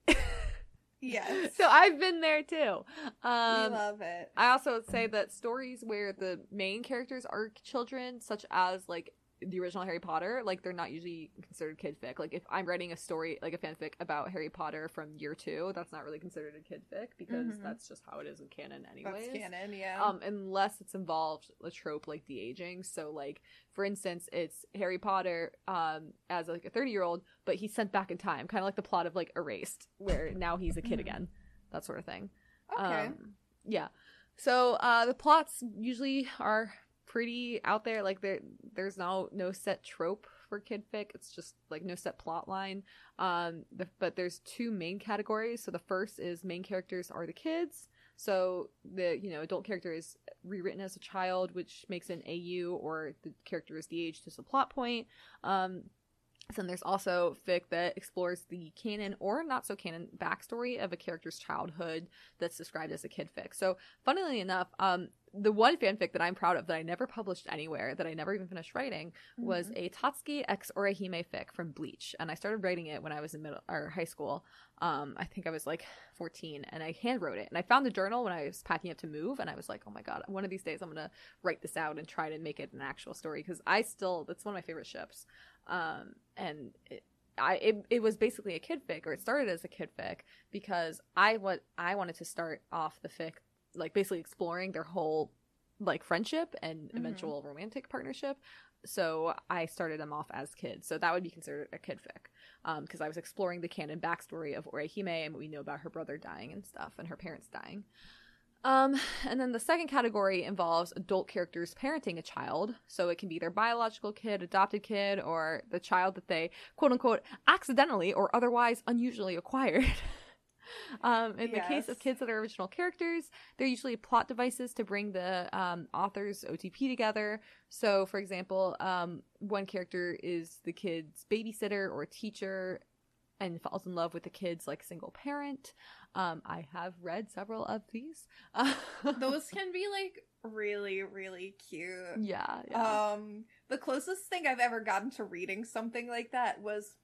yes, so I've been there too. we Um, love it. I also would say that stories where the main characters are children, such as like the original Harry Potter, like they're not usually considered kid fic. Like if I'm writing a story, like a fanfic about Harry Potter from year two, that's not really considered a kid fic because Mhm. that's just how it is in canon, anyways. That's canon, yeah. Um, unless it's involved a trope like de aging. So, like for instance, it's Harry Potter um as like a thirty year old, but he's sent back in time, kind of like the plot of like Erased, where now he's a kid again, that sort of thing. okay. Um, yeah. So uh, the plots usually are pretty out there. Like there, there's no no set trope for kid fic. It's just like no set plot line. Um, the, but there's two main categories. So the first is main characters are the kids. So the you know adult character is rewritten as a child, which makes an AU, or the character is the age as a plot point. Um, then there's also fic that explores the canon or not so canon backstory of a character's childhood that's described as a kid fic. So, funnily enough, um, the one fanfic that I'm proud of that I never published anywhere, that I never even finished writing, was Mhm. a Tatsuki X Orihime fic from Bleach, and I started writing it when I was in middle or high school. Um, I think I was like 14, and I hand wrote it, and I found the journal when I was packing up to move, and I was like, oh my god, one of these days I'm gonna write this out and try to make it an actual story because I still that's one of my favorite ships, um, and. It, I it, it was basically a kid fic, or it started as a kid fic because I what I wanted to start off the fic like basically exploring their whole like friendship and Mhm. eventual romantic partnership. So I started them off as kids. So that would be considered a kid fic because I was exploring the canon backstory of Orihime and what we know about her brother dying and stuff and her parents dying. Um, and then the second category involves adult characters parenting a child. So it can be their biological kid, adopted kid, or the child that they quote unquote accidentally or otherwise unusually acquired. um, in the case of kids that are original characters, they're usually plot devices to bring the um, author's OTP together. So, for example, um, one character is the kid's babysitter or teacher and falls in love with the kid's like single parent. Um, I have read several of these. Those can be like really, really cute. yeah, yeah. Um, the closest thing I've ever gotten to reading something like that was,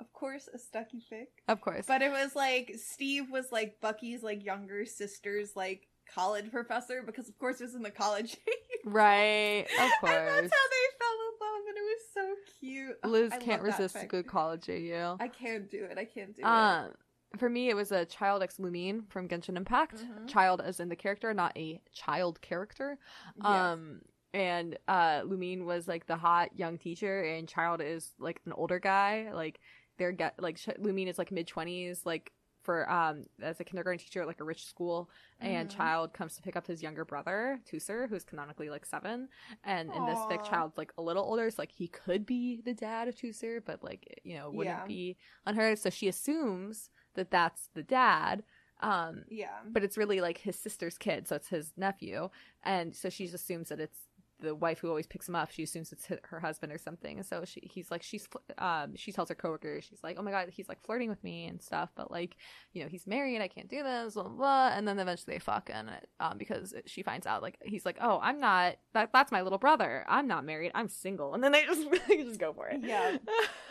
of course, a Stucky fic. of course. But it was like Steve was like Bucky's like younger sister's like college professor because of course it was in the college. right, of and course. that's how they fell in love, and it was so cute. Liz I can't resist a good college AU. I can't do it. I can't do it. Um, for me, it was a Childe ex Lumine from Genshin Impact. Mhm. Childe as in the character, not a child character. it. Um, and uh, Lumine was like the hot young teacher, and Childe is like an older guy. Like they're get like Lumine is like mid twenties, like for um as a kindergarten teacher at like a rich school, and Mhm. Childe comes to pick up his younger brother Teucer, who's canonically like seven. And in this fic, Childe's like a little older, so like he could be the dad of Teucer, but like you know wouldn't Yeah. be on her. So she assumes that that's the dad. Um, yeah. but it's really like his sister's kid, so it's his nephew, and so she just assumes that it's the wife who always picks him up. She assumes it's her husband or something, and so she he's like she's um she tells her coworker she's like oh my god he's like flirting with me and stuff, but like you know he's married I can't do this blah blah, blah. and then eventually they fuck and um because she finds out like he's like oh I'm not that that's my little brother I'm not married I'm single and then they just they just go for it Yeah.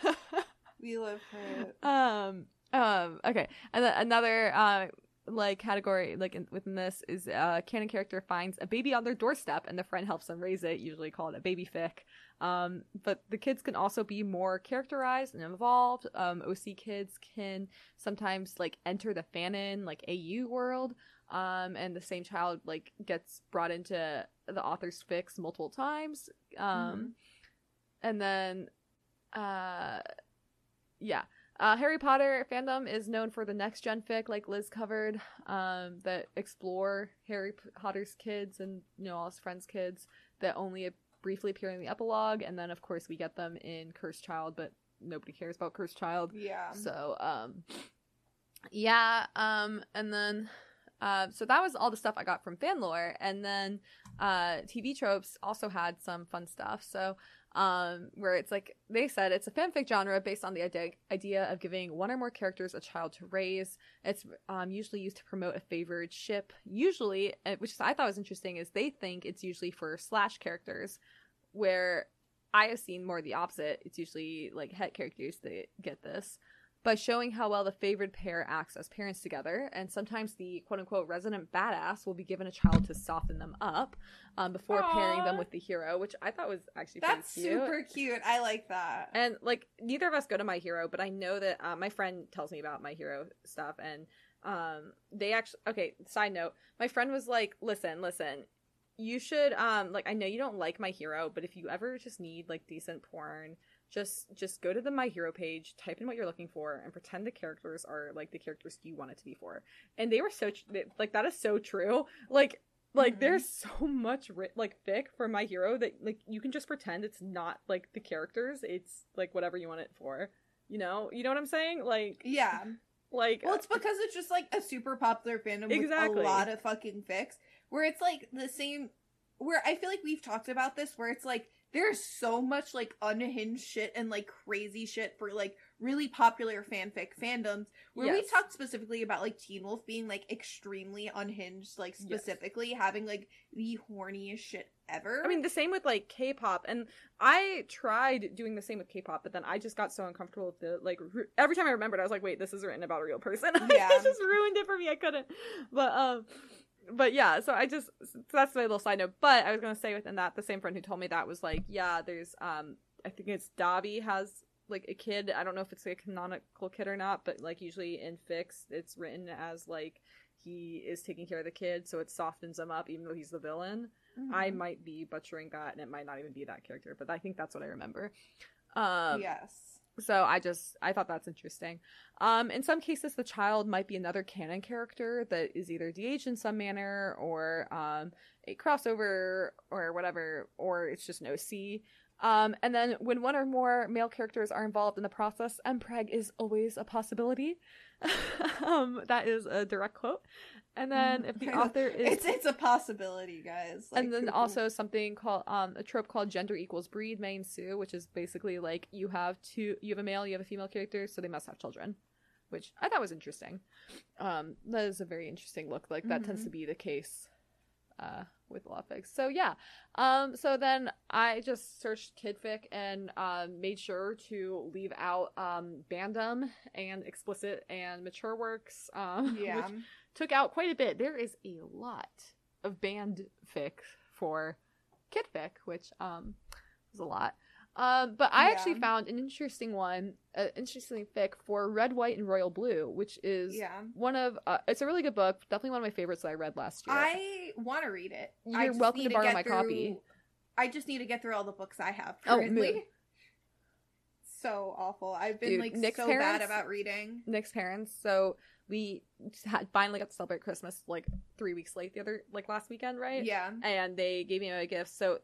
We for it. um um okay and then another uh like category like in, within this is uh canon character finds a baby on their doorstep and the friend helps them raise it usually called a baby fic. Um but the kids can also be more characterized and involved. Um oc kids can sometimes like enter the fanon like au world um and the same child like gets brought into the author's fix multiple times. Um and then uh yeah uh, Harry Potter fandom is known for the next gen fic, like Liz covered, um, that explore Harry Potter's kids and you know all his friends' kids that only briefly appear in the epilogue, and then of course we get them in Cursed Child, but nobody cares about Cursed Child. Yeah. So, um, yeah, um, and then, uh, so that was all the stuff I got from fanlore, and then, uh, TV tropes also had some fun stuff. So, um, where it's like they said it's a fanfic genre based on the idea idea of giving one or more characters a child to raise. It's um usually used to promote a favored ship. Usually, uh, which I thought was interesting, is they think it's usually for slash characters, where I have seen more the opposite. It's usually like het characters that get this by showing how well the favored pair acts as parents together. And sometimes the quote unquote resident badass will be given a child to soften them up um, before pairing them with the hero, which I thought was actually That's cute. super cute. I like that. And like neither of us go to My Hero, but I know that uh, my friend tells me about My Hero stuff, and um, they actually okay. Side note: my friend was like, "Listen, listen, you should um like I know you don't like My Hero, but if you ever just need like decent porn." Just, just go to the My Hero page, type in what you're looking for, and pretend the characters are like the characters you want it to be for. And they were so tr- they- like that is so true. Like, like Mhm. there's so much ri- like fic for My Hero that like you can just pretend it's not like the characters. It's like whatever you want it for. You know, you know what I'm saying? Like, yeah. like Well, it's because it's just like a super popular fandom with Exactly. a lot of fucking fics, where it's like the same. Where I feel like we've talked about this, where it's like there's so much like unhinged shit and like crazy shit for like really popular fanfic fandoms where we talked specifically about like Teen Wolf being like extremely unhinged, like Yes. specifically having like the horniest shit ever. I mean, the same with like K-pop, and I tried doing the same with K-pop, but then I just got so uncomfortable with the like. Re- every time I remembered, I was like, "Wait, this is written about a real person." Yeah. it just ruined it for me. I couldn't. But um, but yeah. So I just so that's my little side note. But I was gonna say within that, the same friend who told me that was like, yeah, there's um, I think it's Dabi has like a kid. I don't know if it's like a canonical kid or not, but like usually in fix, it's written as like he is taking care of the kid, so it softens him up, even though he's the villain. I Mhm. might be butchering that, and it might not even be that character, but I think that's what I remember. Um, yes. So I just I thought that's interesting. Um, in some cases, the child might be another canon character that is either de-aged in some manner, or um, a crossover, or whatever, or it's just an OC. Um, and then when one or more male characters are involved in the process, MPreg is always a possibility. um, that is a direct quote. And then if the author is It's it's a possibility, guys. Like, and then also something called um a trope called gender equals breed may ensue, which is basically like you have two you have a male, you have a female character, so they must have children. Which I thought was interesting. Um that is a very interesting look. Like that tends Mhm. to be the case uh with a lot of fics. So yeah. Um so then I just searched kidfic and um made sure to leave out um bandom and explicit and mature works. Um yeah. which took out quite a bit. There is a lot of band fic for kid fic, which um is a lot. Um, but I actually found an interesting one, an interesting fic for Red, White, and Royal Blue, which is Yeah. one of. Uh, it's a really good book. Definitely one of my favorites that I read last year. I want to read it. You're welcome to borrow get my through- copy. I just need to get through all the books I have Oh, currently. mood. so awful. I've been Dude, like Nick's so bad about reading. Nick's parents. So we had finally got to celebrate Christmas like three weeks late the other like last weekend, right? Yeah. and they gave me a gift. So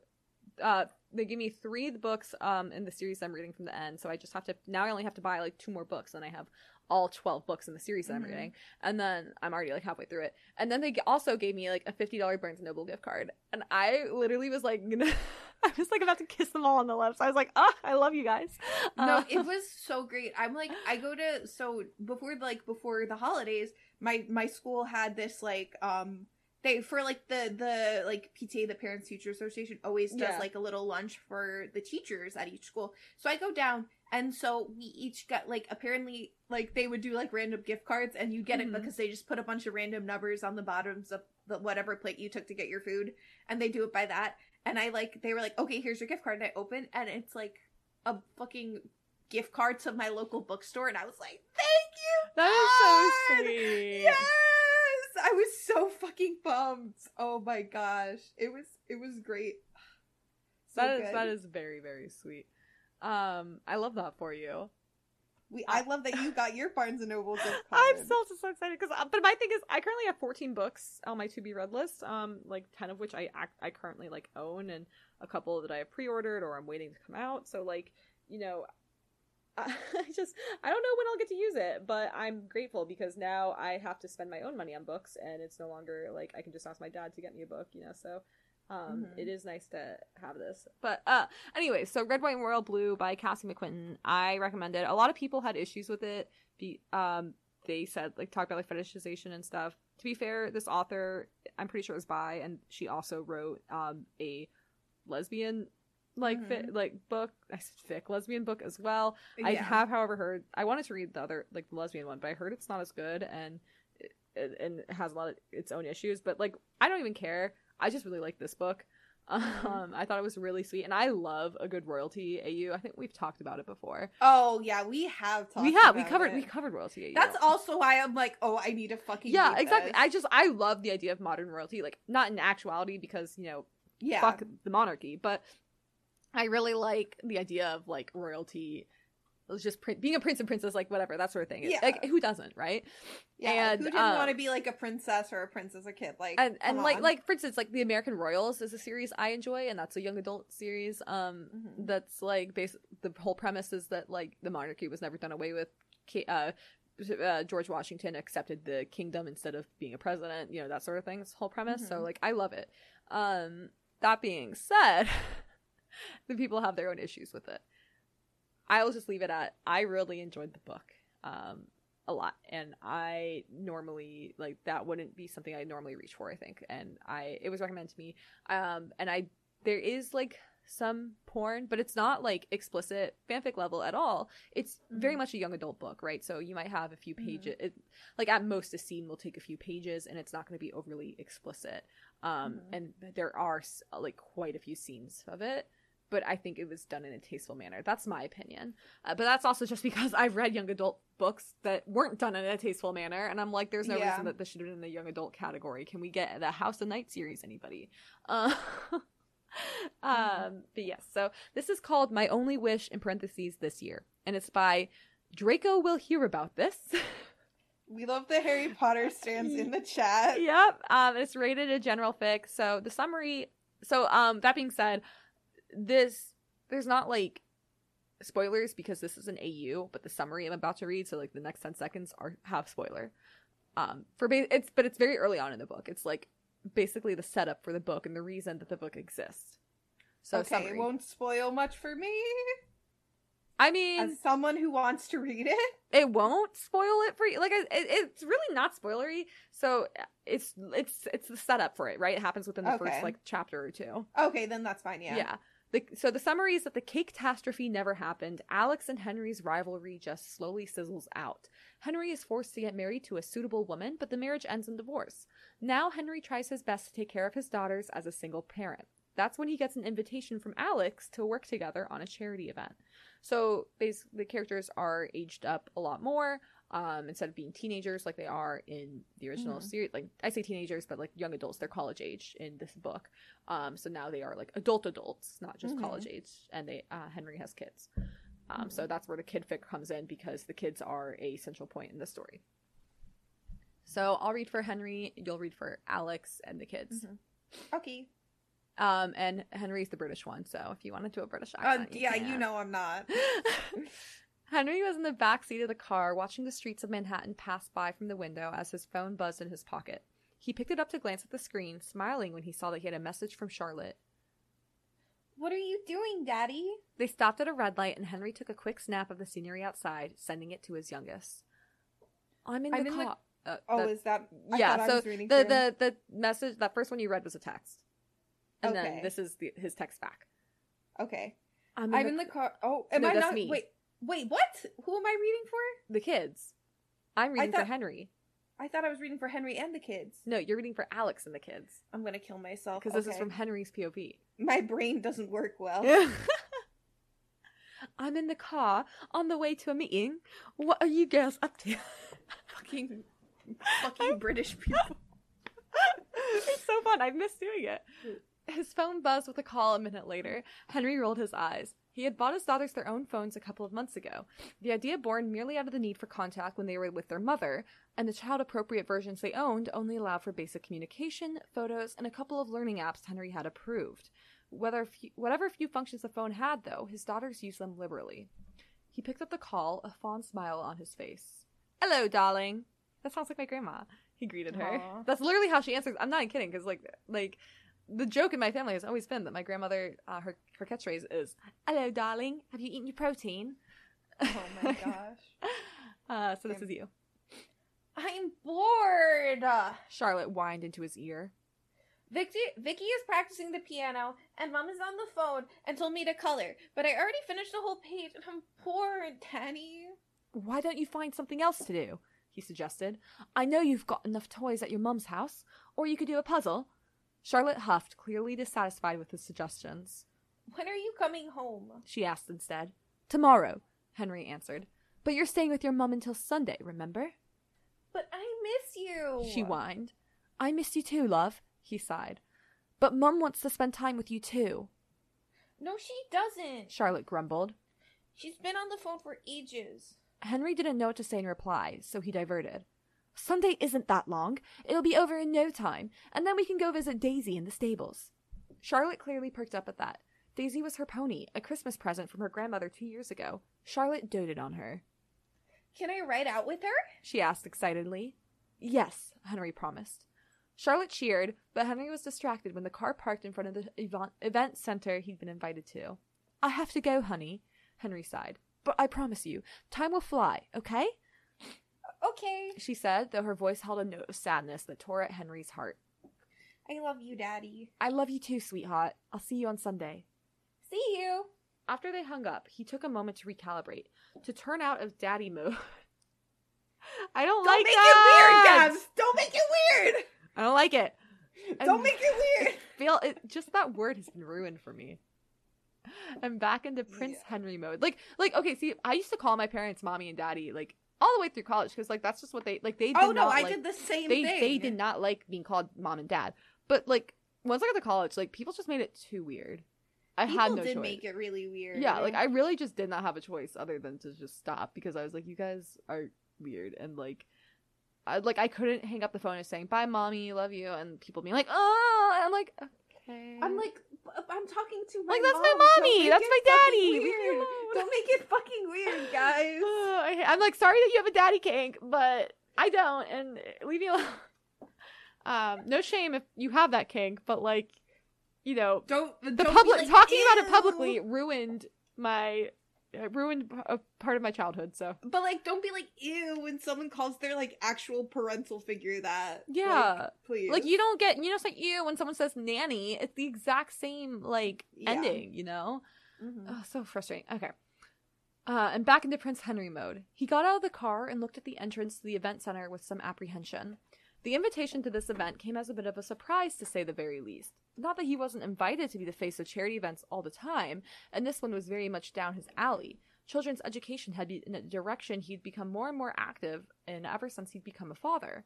uh they gave me three books um in the series I'm reading from the end. So I just have to now I only have to buy like two more books and I have all 12 books in the series that I'm Mhm. reading. And then I'm already like halfway through it. And then they also gave me like a $50 Barnes Noble gift card. And I literally was like I was like about to kiss them all on the lips. I was like, "Ah, I love you guys." No, Uh, it was so great. I'm like, I go to so before like before the holidays, my my school had this like um they for like the the like PTA the Parents Teacher Association always does Yeah. like a little lunch for the teachers at each school. So I go down and so we each got like apparently like they would do like random gift cards and you get Mhm. it because they just put a bunch of random numbers on the bottoms of the whatever plate you took to get your food and they do it by that. And I like they were like, okay, here's your gift card. And I open and it's like a fucking gift card to my local bookstore, and I was like, "Thank you, that is so sweet. Yes, I was so fucking bummed. Oh my gosh, it was it was great. So That is that is very very sweet. Um I love that for you. We I love that you got your Barnes and Noble gift card. I'm still just so excited because, but my thing is, I currently have 14 books on my to be read list. Um, like 10 of which I act, I currently like own, and a couple that I have pre-ordered or I'm waiting to come out. So like, you know, I just I don't know when I'll get to use it, but I'm grateful because now I have to spend my own money on books, and it's no longer like I can just ask my dad to get me a book, you know. So. Um, Mhm. it is nice to have this, but uh, anyway, so Red, White, and Royal Blue by Casey McQuiston. I recommend it. A lot of people had issues with it. Be um, they said like talk about like fetishization and stuff. To be fair, this author I'm pretty sure is by, and she also wrote um a lesbian like Mhm. like book. I said fic lesbian book as well. I have, however, heard I wanted to read the other like the lesbian one, but I heard it's not as good and and it has a lot of its own issues. But like I don't even care. I just really like this book. Um, I thought it was really sweet, and I love a good royalty AU. I think we've talked about it before. Oh yeah, we have talked. we have we covered it. we covered royalty AU. That's also why I'm like, oh, I need to fucking yeah, exactly. this. I just I love the idea of modern royalty, like not in actuality because you know yeah. fuck the monarchy, but I really like the idea of like royalty. Just being a prince and princess, like whatever that sort of thing. Yeah. Like who doesn't, right? Yeah, and, who didn't uh, want to be like a princess or a prince as a kid? Like, and and like on. like for instance, like the American Royals is a series I enjoy, and that's a young adult series. Um, Mhm. that's like base. The whole premise is that like the monarchy was never done away with. Uh, uh, George Washington accepted the kingdom instead of being a president. You know that sort of thing. Whole premise. So Mhm. like I love it. Um, that being said. the people have their own issues with it. I'll just leave it at I really enjoyed the book um, a lot, and I normally like that wouldn't be something I normally reach for. I think, and I it was recommended to me, um, and I there is like some porn, but it's not like explicit fanfic level at all. It's very Mhm. much a young adult book, right? So you might have a few Mhm. pages. It, like at most, a scene will take a few pages, and it's not going to be overly explicit. Um, Mhm. and there are like quite a few scenes of it. But I think it was done in a tasteful manner. That's my opinion. Uh, but that's also just because I've read young adult books that weren't done in a tasteful manner, and I'm like, there's no Yeah. reason that this should have been in the young adult category. Can we get the House of Night series? Anybody? Uh, um, but yes, so this is called My Only Wish in parentheses this year, and it's by Draco. Will hear about this. We love the Harry Potter stands in the chat. yep. Um, it's rated a general fic. So the summary. So um, that being said, this there's not like spoilers because this is an AU, but the summary I'm about to read, so like the next ten seconds are have spoiler. Um, for ba- it's but it's very early on in the book. It's like basically the setup for the book and the reason that the book exists. So okay, summary. it won't spoil much for me. I mean, As someone who wants to read it. it won't spoil it for you. Like it, it's really not spoilery. So it's it's it's the setup for it, right? It happens within the Okay. first like chapter or two. Okay, then that's fine, yeah. Yeah. The, so the summary is that the cake catastrophe never happened. Alex and Henry's rivalry just slowly sizzles out. Henry is forced to get married to a suitable woman, but the marriage ends in divorce. Now Henry tries his best to take care of his daughters as a single parent. That's when he gets an invitation from Alex to work together on a charity event. So basically, the characters are aged up a lot more. Um, instead of being teenagers like they are in the original Mhm. series, like I say teenagers, but like young adults, they're college age in this book. Um, so now they are like adult adults, not just Mhm. college age, and they uh, Henry has kids. Um, so that's where the kid fic comes in because the kids are a central point in the story. So I'll read for Henry, you'll read for Alex and the kids. Mhm. Okay. Um, and Henry's the British one, so if you want to do a British Uh, accent, yeah, can. you know I'm not. Henry was in the back seat of the car watching the streets of Manhattan pass by from the window as his phone buzzed in his pocket. He picked it up to glance at the screen, smiling when he saw that he had a message from Charlotte. What are you doing, Daddy? They stopped at a red light and Henry took a quick snap of the scenery outside, sending it to his youngest. I'm in I'm the in the- car. Uh, Oh, that- is that? I yeah, so was reading the, the the message that first one you read was a text. And Okay. then this is the, his text back. Okay. I'm I'm in the car. Oh, am No, I not? me. Wait, wait. What? Who am I reading for? the kids. I'm reading thought- for Henry. I thought I was reading for Henry and the kids. No, you're reading for Alex and the kids I'm gonna kill myself because this is from Henry's POV. My brain doesn't work well. I'm in the car on the way to a meeting. What are you girls up to? fucking, fucking British people. it's so fun. I miss doing it. His phone buzzed with a call a minute later. Henry rolled his eyes. He had bought his daughters their own phones a couple of months ago. The idea born merely out of the need for contact when they were with their mother, and the child appropriate versions they owned only allowed for basic communication, photos, and a couple of learning apps Henry had approved. Whether few, whatever few functions the phone had, though, his daughters used them liberally. He picked up the call, a fond smile on his face. Hello, darling. That sounds like my grandma. He greeted her. Aw. That's literally how she answers. I'm not kidding, because like, like the joke in my family has always been that my grandmother, uh, her her catchphrase is "Hello, darling. Have you eaten your protein?" Oh my gosh. Uh, so this Damn. is you. I'm bored. Charlotte whined into his ear. Vicky, Vicky is practicing the piano, and Mom is on the phone and told me to color. But I already finished the whole page, and I'm bored, Danny. Why don't you find something else to do? He suggested. I know you've got enough toys at your mum's house, or you could do a puzzle. Charlotte huffed, clearly dissatisfied with his suggestions. When are you coming home? She asked instead. Tomorrow, Henry answered. But you're staying with your mum until Sunday, remember? But I miss you. She whined. I miss you too, love, he sighed. But Mum wants to spend time with you too, No, she doesn't. Charlotte grumbled. She's been on the phone for ages. Henry didn't know what to say in reply, so he diverted. Sunday isn't that long. It'll be over in no time, and then we can go visit Daisy in the stables. Charlotte clearly perked up at that. Daisy was her pony, a Christmas present from her grandmother two years ago. Charlotte doted on her. Can I ride out with her? She asked excitedly. Yes, Henry promised. Charlotte cheered, but Henry was distracted when the car parked in front of the event, event center he'd been invited to. I have to go, honey, Henry sighed. But I promise you, time will fly, okay? Okay. She said, though her voice held a note of sadness that tore at Henry's heart. I love you, Daddy. I love you too, sweetheart. I'll see you on Sunday. See you. After they hung up, he took a moment to recalibrate, to turn out of daddy mode. I don't, like it. Don't make it weird, Gabs. Don't make it weird. I don't like it. Don't make it weird. feel it just that word has been ruined for me. I'm back into Prince Yeah. Henry mode. Like like okay, see, I used to call my parents mommy and daddy like all the way through college because like that's just what they like they oh, did Oh no, not I like, did the same they thing. they did not like being called mom and dad. But like once I got to college, like people just made it too weird. I People had no did choice. make it really weird. yeah, like I really just did not have a choice other than to just stop because I was like, you guys are weird and like. I, like I couldn't hang up the phone and saying bye, mommy, love you, and people being like, oh, and I'm like, okay. I'm like, I'm talking to my Like, that's mom. my mommy. That's my daddy. Weird. Don't make it fucking weird, guys. I- I'm like, sorry that you have a daddy kink, but I don't, and leave me alone. Um, no shame if you have that kink, but like, you know, Don't the don't be public like, talking about it publicly ruined my uh, ruined a part of my childhood. So But like, don't be like ew when someone calls their like actual parental figure that. Yeah. Like, please. like, you don't get you know, it's like you when someone says nanny, it's the exact same like Yeah. ending, you know. Mhm. Oh, so frustrating. Okay. Uh, and back into Prince Henry mode. He got out of the car and looked at the entrance to the event center with some apprehension. The invitation to this event came as a bit of a surprise, to say the very least. Not that he wasn't invited to be the face of charity events all the time, and this one was very much down his alley. Children's education had been a direction he'd become more and more active in ever since he'd become a father.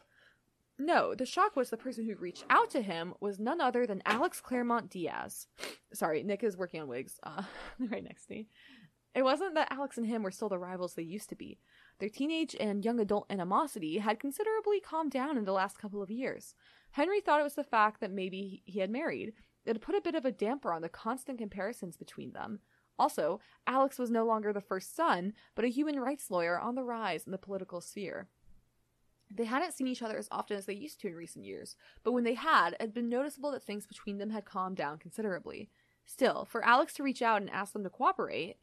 No, the shock was the person who reached out to him was none other than Alex Claremont Diaz. Sorry, Nick is working on wigs uh, right next to me. It wasn't that Alex and him were still the rivals they used to be. Their teenage and young adult animosity had considerably calmed down in the last couple of years. Henry thought it was the fact that maybe he had married. It had put a bit of a damper on the constant comparisons between them. Also, Alex was no longer the first son, but a human rights lawyer on the rise in the political sphere. They hadn't seen each other as often as they used to in recent years, but when they had, it had been noticeable that things between them had calmed down considerably. Still, for Alex to reach out and ask them to cooperate,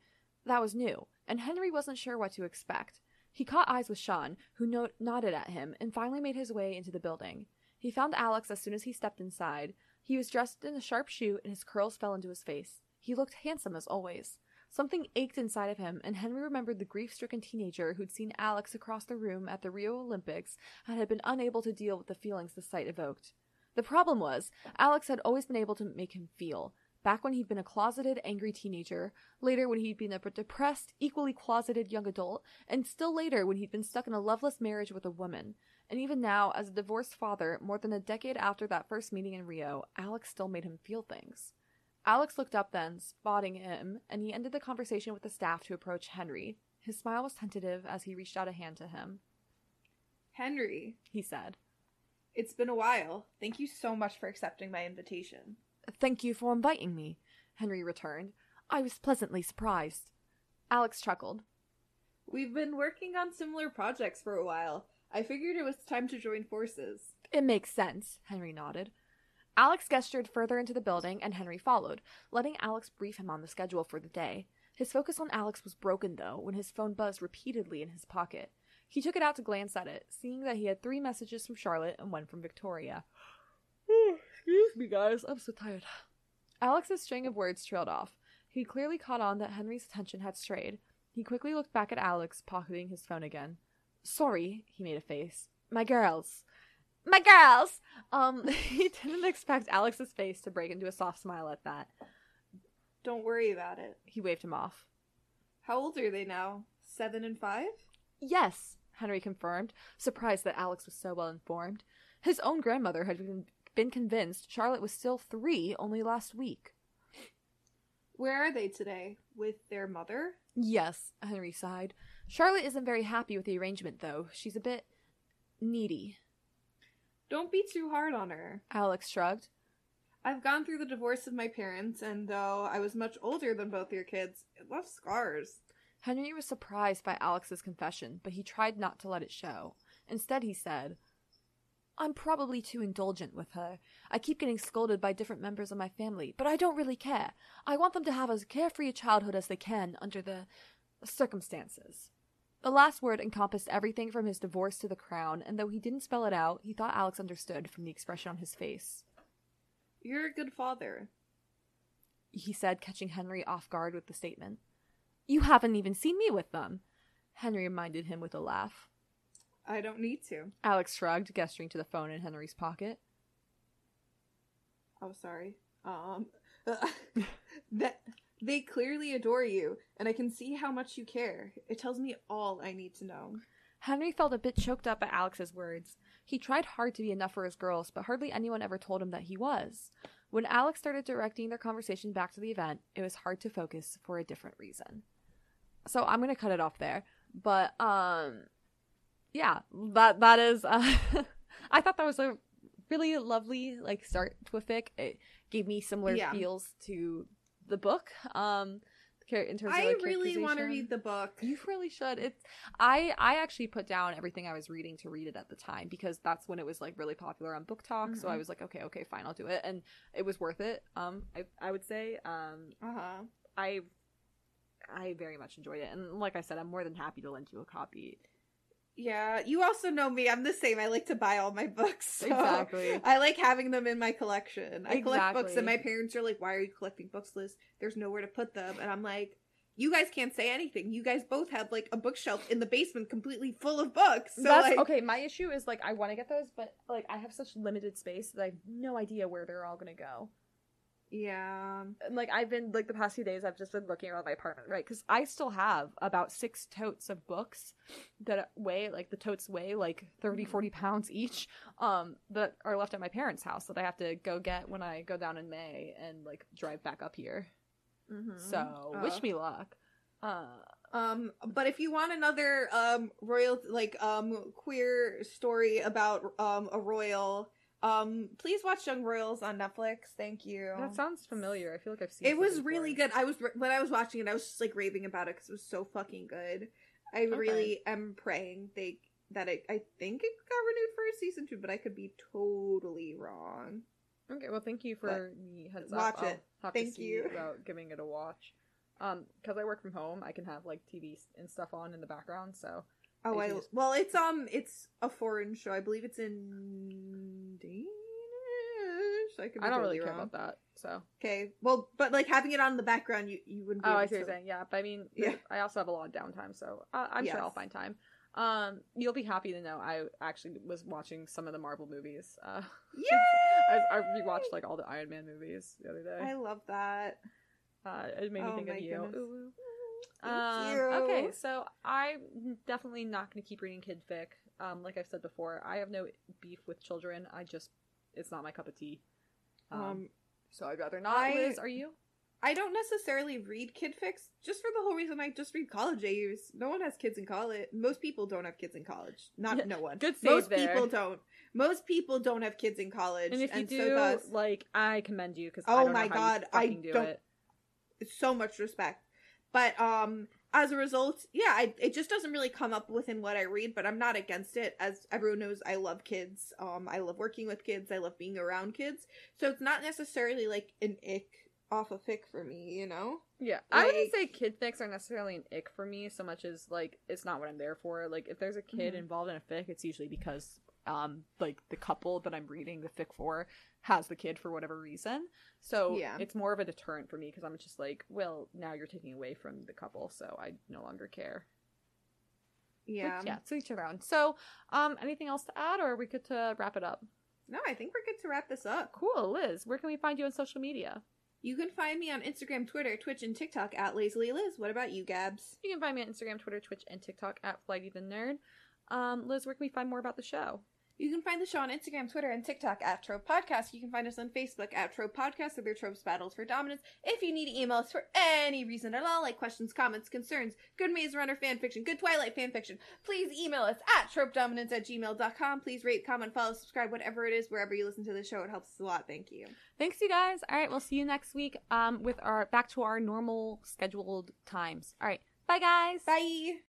that was new, and Henry wasn't sure what to expect. He caught eyes with Shaan, who no- nodded at him, and finally made his way into the building. He found Alex as soon as he stepped inside. He was dressed in a sharp shoe, and his curls fell into his face. He looked handsome as always. Something ached inside of him, and Henry remembered the grief stricken teenager who'd seen Alex across the room at the Rio Olympics and had been unable to deal with the feelings the sight evoked. The problem was, Alex had always been able to make him feel. Back when he'd been a closeted, angry teenager, later when he'd been a depressed, equally closeted young adult, and still later when he'd been stuck in a loveless marriage with a woman. And even now, as a divorced father, more than a decade after that first meeting in Rio, Alex still made him feel things. Alex looked up then, spotting him, and he ended the conversation with the staff to approach Henry. His smile was tentative as he reached out a hand to him. Henry, He said, it's been a while. Thank you so much for accepting my invitation. Thank you for inviting me, Henry returned. I was pleasantly surprised. Alex chuckled. We've been working on similar projects for a while. I figured it was time to join forces. It makes sense, Henry nodded. Alex gestured further into the building, and Henry followed, letting Alex brief him on the schedule for the day. His focus on Alex was broken, though, when his phone buzzed repeatedly in his pocket. He took it out to glance at it, seeing that he had three messages from Charlotte and one from Victoria. Excuse me, guys, I'm so tired. Alex's string of words trailed off. He clearly caught on that Henry's attention had strayed. He quickly looked back at Alex, pocketing his phone again. Sorry, he made a face. My girls. My girls! Um, he didn't expect Alex's face to break into a soft smile at that. Don't worry about it. He waved him off. How old are they now? Seven and five? Yes, Henry confirmed, surprised that Alex was so well informed. His own grandmother had been, convinced Charlotte was still three only last week. Where are they today? With their mother? Yes, Henry sighed. Charlotte isn't very happy with the arrangement, though. She's a bit needy. Don't be too hard on her. Alex shrugged. I've gone through the divorce of my parents, and though I was much older than both your kids, it left scars. Henry was surprised by Alex's confession, but he tried not to let it show. Instead, he said, I'm probably too indulgent with her. I keep getting scolded by different members of my family, but I don't really care. I want them to have as carefree a childhood as they can under the circumstances. The last word encompassed everything from his divorce to the crown, and though he didn't spell it out, he thought Alex understood from the expression on his face. You're a good father. He said, catching Henry off guard with the statement. You haven't even seen me with them. Henry reminded him with a laugh. I don't need to. Alex shrugged, gesturing to the phone in Henry's pocket. Oh, sorry. Um, that they clearly adore you, and I can see how much you care. It tells me all I need to know. Henry felt a bit choked up at Alex's words. He tried hard to be enough for his girls, but hardly anyone ever told him that he was. When Alex started directing their conversation back to the event, it was hard to focus for a different reason. So I'm gonna cut it off there. But um yeah, that that is uh, I thought that was a really lovely like start to a fic. It gave me similar Yeah. feels to the book. Um in terms of I like, really want to read the book. You really should. It's I I actually put down everything I was reading to read it at the time because that's when it was like really popular on BookTok. So I Mhm. was like, okay, okay, fine, I'll do it, and it was worth it. Um, I I would say um Uh huh. I I very much enjoyed it, and like I said, I'm more than happy to lend you a copy. Yeah, you also know me. I'm the same. I like to buy all my books. so Exactly. I like having them in my collection. I collect books, and my parents are like, "Why are you collecting books, Liz? There's nowhere to put them." And I'm like, "You guys can't say anything. You guys both have like a bookshelf in the basement completely full of books." So That's like, okay. My issue is like I want to get those, but like I have such limited space that I have no idea where they're all gonna go. Yeah, And, like I've been like the past few days I've just been looking around my apartment, right? Because I still have about six totes of books that weigh like the totes weigh like 30 40 pounds each um that are left at my parents' house that I have to go get when I go down in May and like drive back up here. Mm-hmm. So Uh. wish me luck. Uh Um, but if you want another um royal like um queer story about um a royal, um please watch Young Royals on Netflix. Thank you. that sounds familiar. I feel like I've seen it was something really good. I was when I was watching it, I was just like raving about it because it was so fucking good. I really am praying they that it. I think it got renewed for a season two, but I could be totally wrong. Okay, well, thank you for the heads up. watch I'll it. Have Thank to see you. about giving it a watch. Um, because I work from home, I can have like TV and stuff on in the background. So Oh, I just- well, it's um, it's a foreign show. I believe it's in Danish. I could be I don't totally really care about that. So Okay, well, but like having it on in the background, you you wouldn't. Be oh, able I see what you're saying. Yeah, but I mean, Yeah. I also have a lot of downtime, so uh, I'm sure I'll find time. Um, you'll be happy to know I actually was watching some of the Marvel movies. Uh, Yay! I, I rewatched like all the Iron Man movies the other day. I love that. Uh, it made me Oh think of you. goodness. Ooh, ooh. Um. Okay, so I'm definitely not going to keep reading kid fic. Um, like I've said before, I have no beef with children. I just, it's not my cup of tea. Um, Um, so I'd rather not. I- Liz, are you? I don't necessarily read kid fics just for the whole reason I just read college AUs. No one has kids in college. Most people don't have kids in college. Not no one. good save Most there. people don't. Most people don't have kids in college. And if you do, so thus, like, I commend you because Oh I don't my know how God, you I fucking do don't- it. so much respect. But um as a result, yeah, I, it just doesn't really come up within what I read, but I'm not against it. As everyone knows, I love kids. Um, I love working with kids. I love being around kids. So it's not necessarily like an ick off a fic for me, you know? Yeah, I wouldn't say kid fics are necessarily an ick for me so much as like it's not what I'm there for. Like if there's a kid Mhm. involved in a fic, it's usually because um like the couple that I'm reading the fic for has the kid for whatever reason. So Yeah. it's more of a deterrent for me because I'm just like, well, now you're taking away from the couple, so I no longer care. Yeah. yeah, to each their own. So, um, anything else to add, or are we good to wrap it up? No, I think we're good to wrap this up. Cool, Liz. Where can we find you on social media? You can find me on Instagram, Twitter, Twitch, and TikTok at Lazily Liz. What about you, Gabs? You can find me on Instagram, Twitter, Twitch, and TikTok at Flighty the Nerd. Um, Liz, where can we find more about the show? You can find the show on Instagram, Twitter, and TikTok at Trope Podcast. You can find us on Facebook at Trope Podcast or their Tropes Battles for Dominance. If you need to email us for any reason at all, like questions, comments, concerns, good Maze Runner fanfiction, good Twilight fanfiction, please email us at tropedominance at gmail.com. Please rate, comment, follow, subscribe, whatever it is, wherever you listen to the show. It helps us a lot. Thank you. Thanks, you guys. All right, we'll see you next week. Um, with our back to our normal scheduled times. All right, bye, guys. Bye.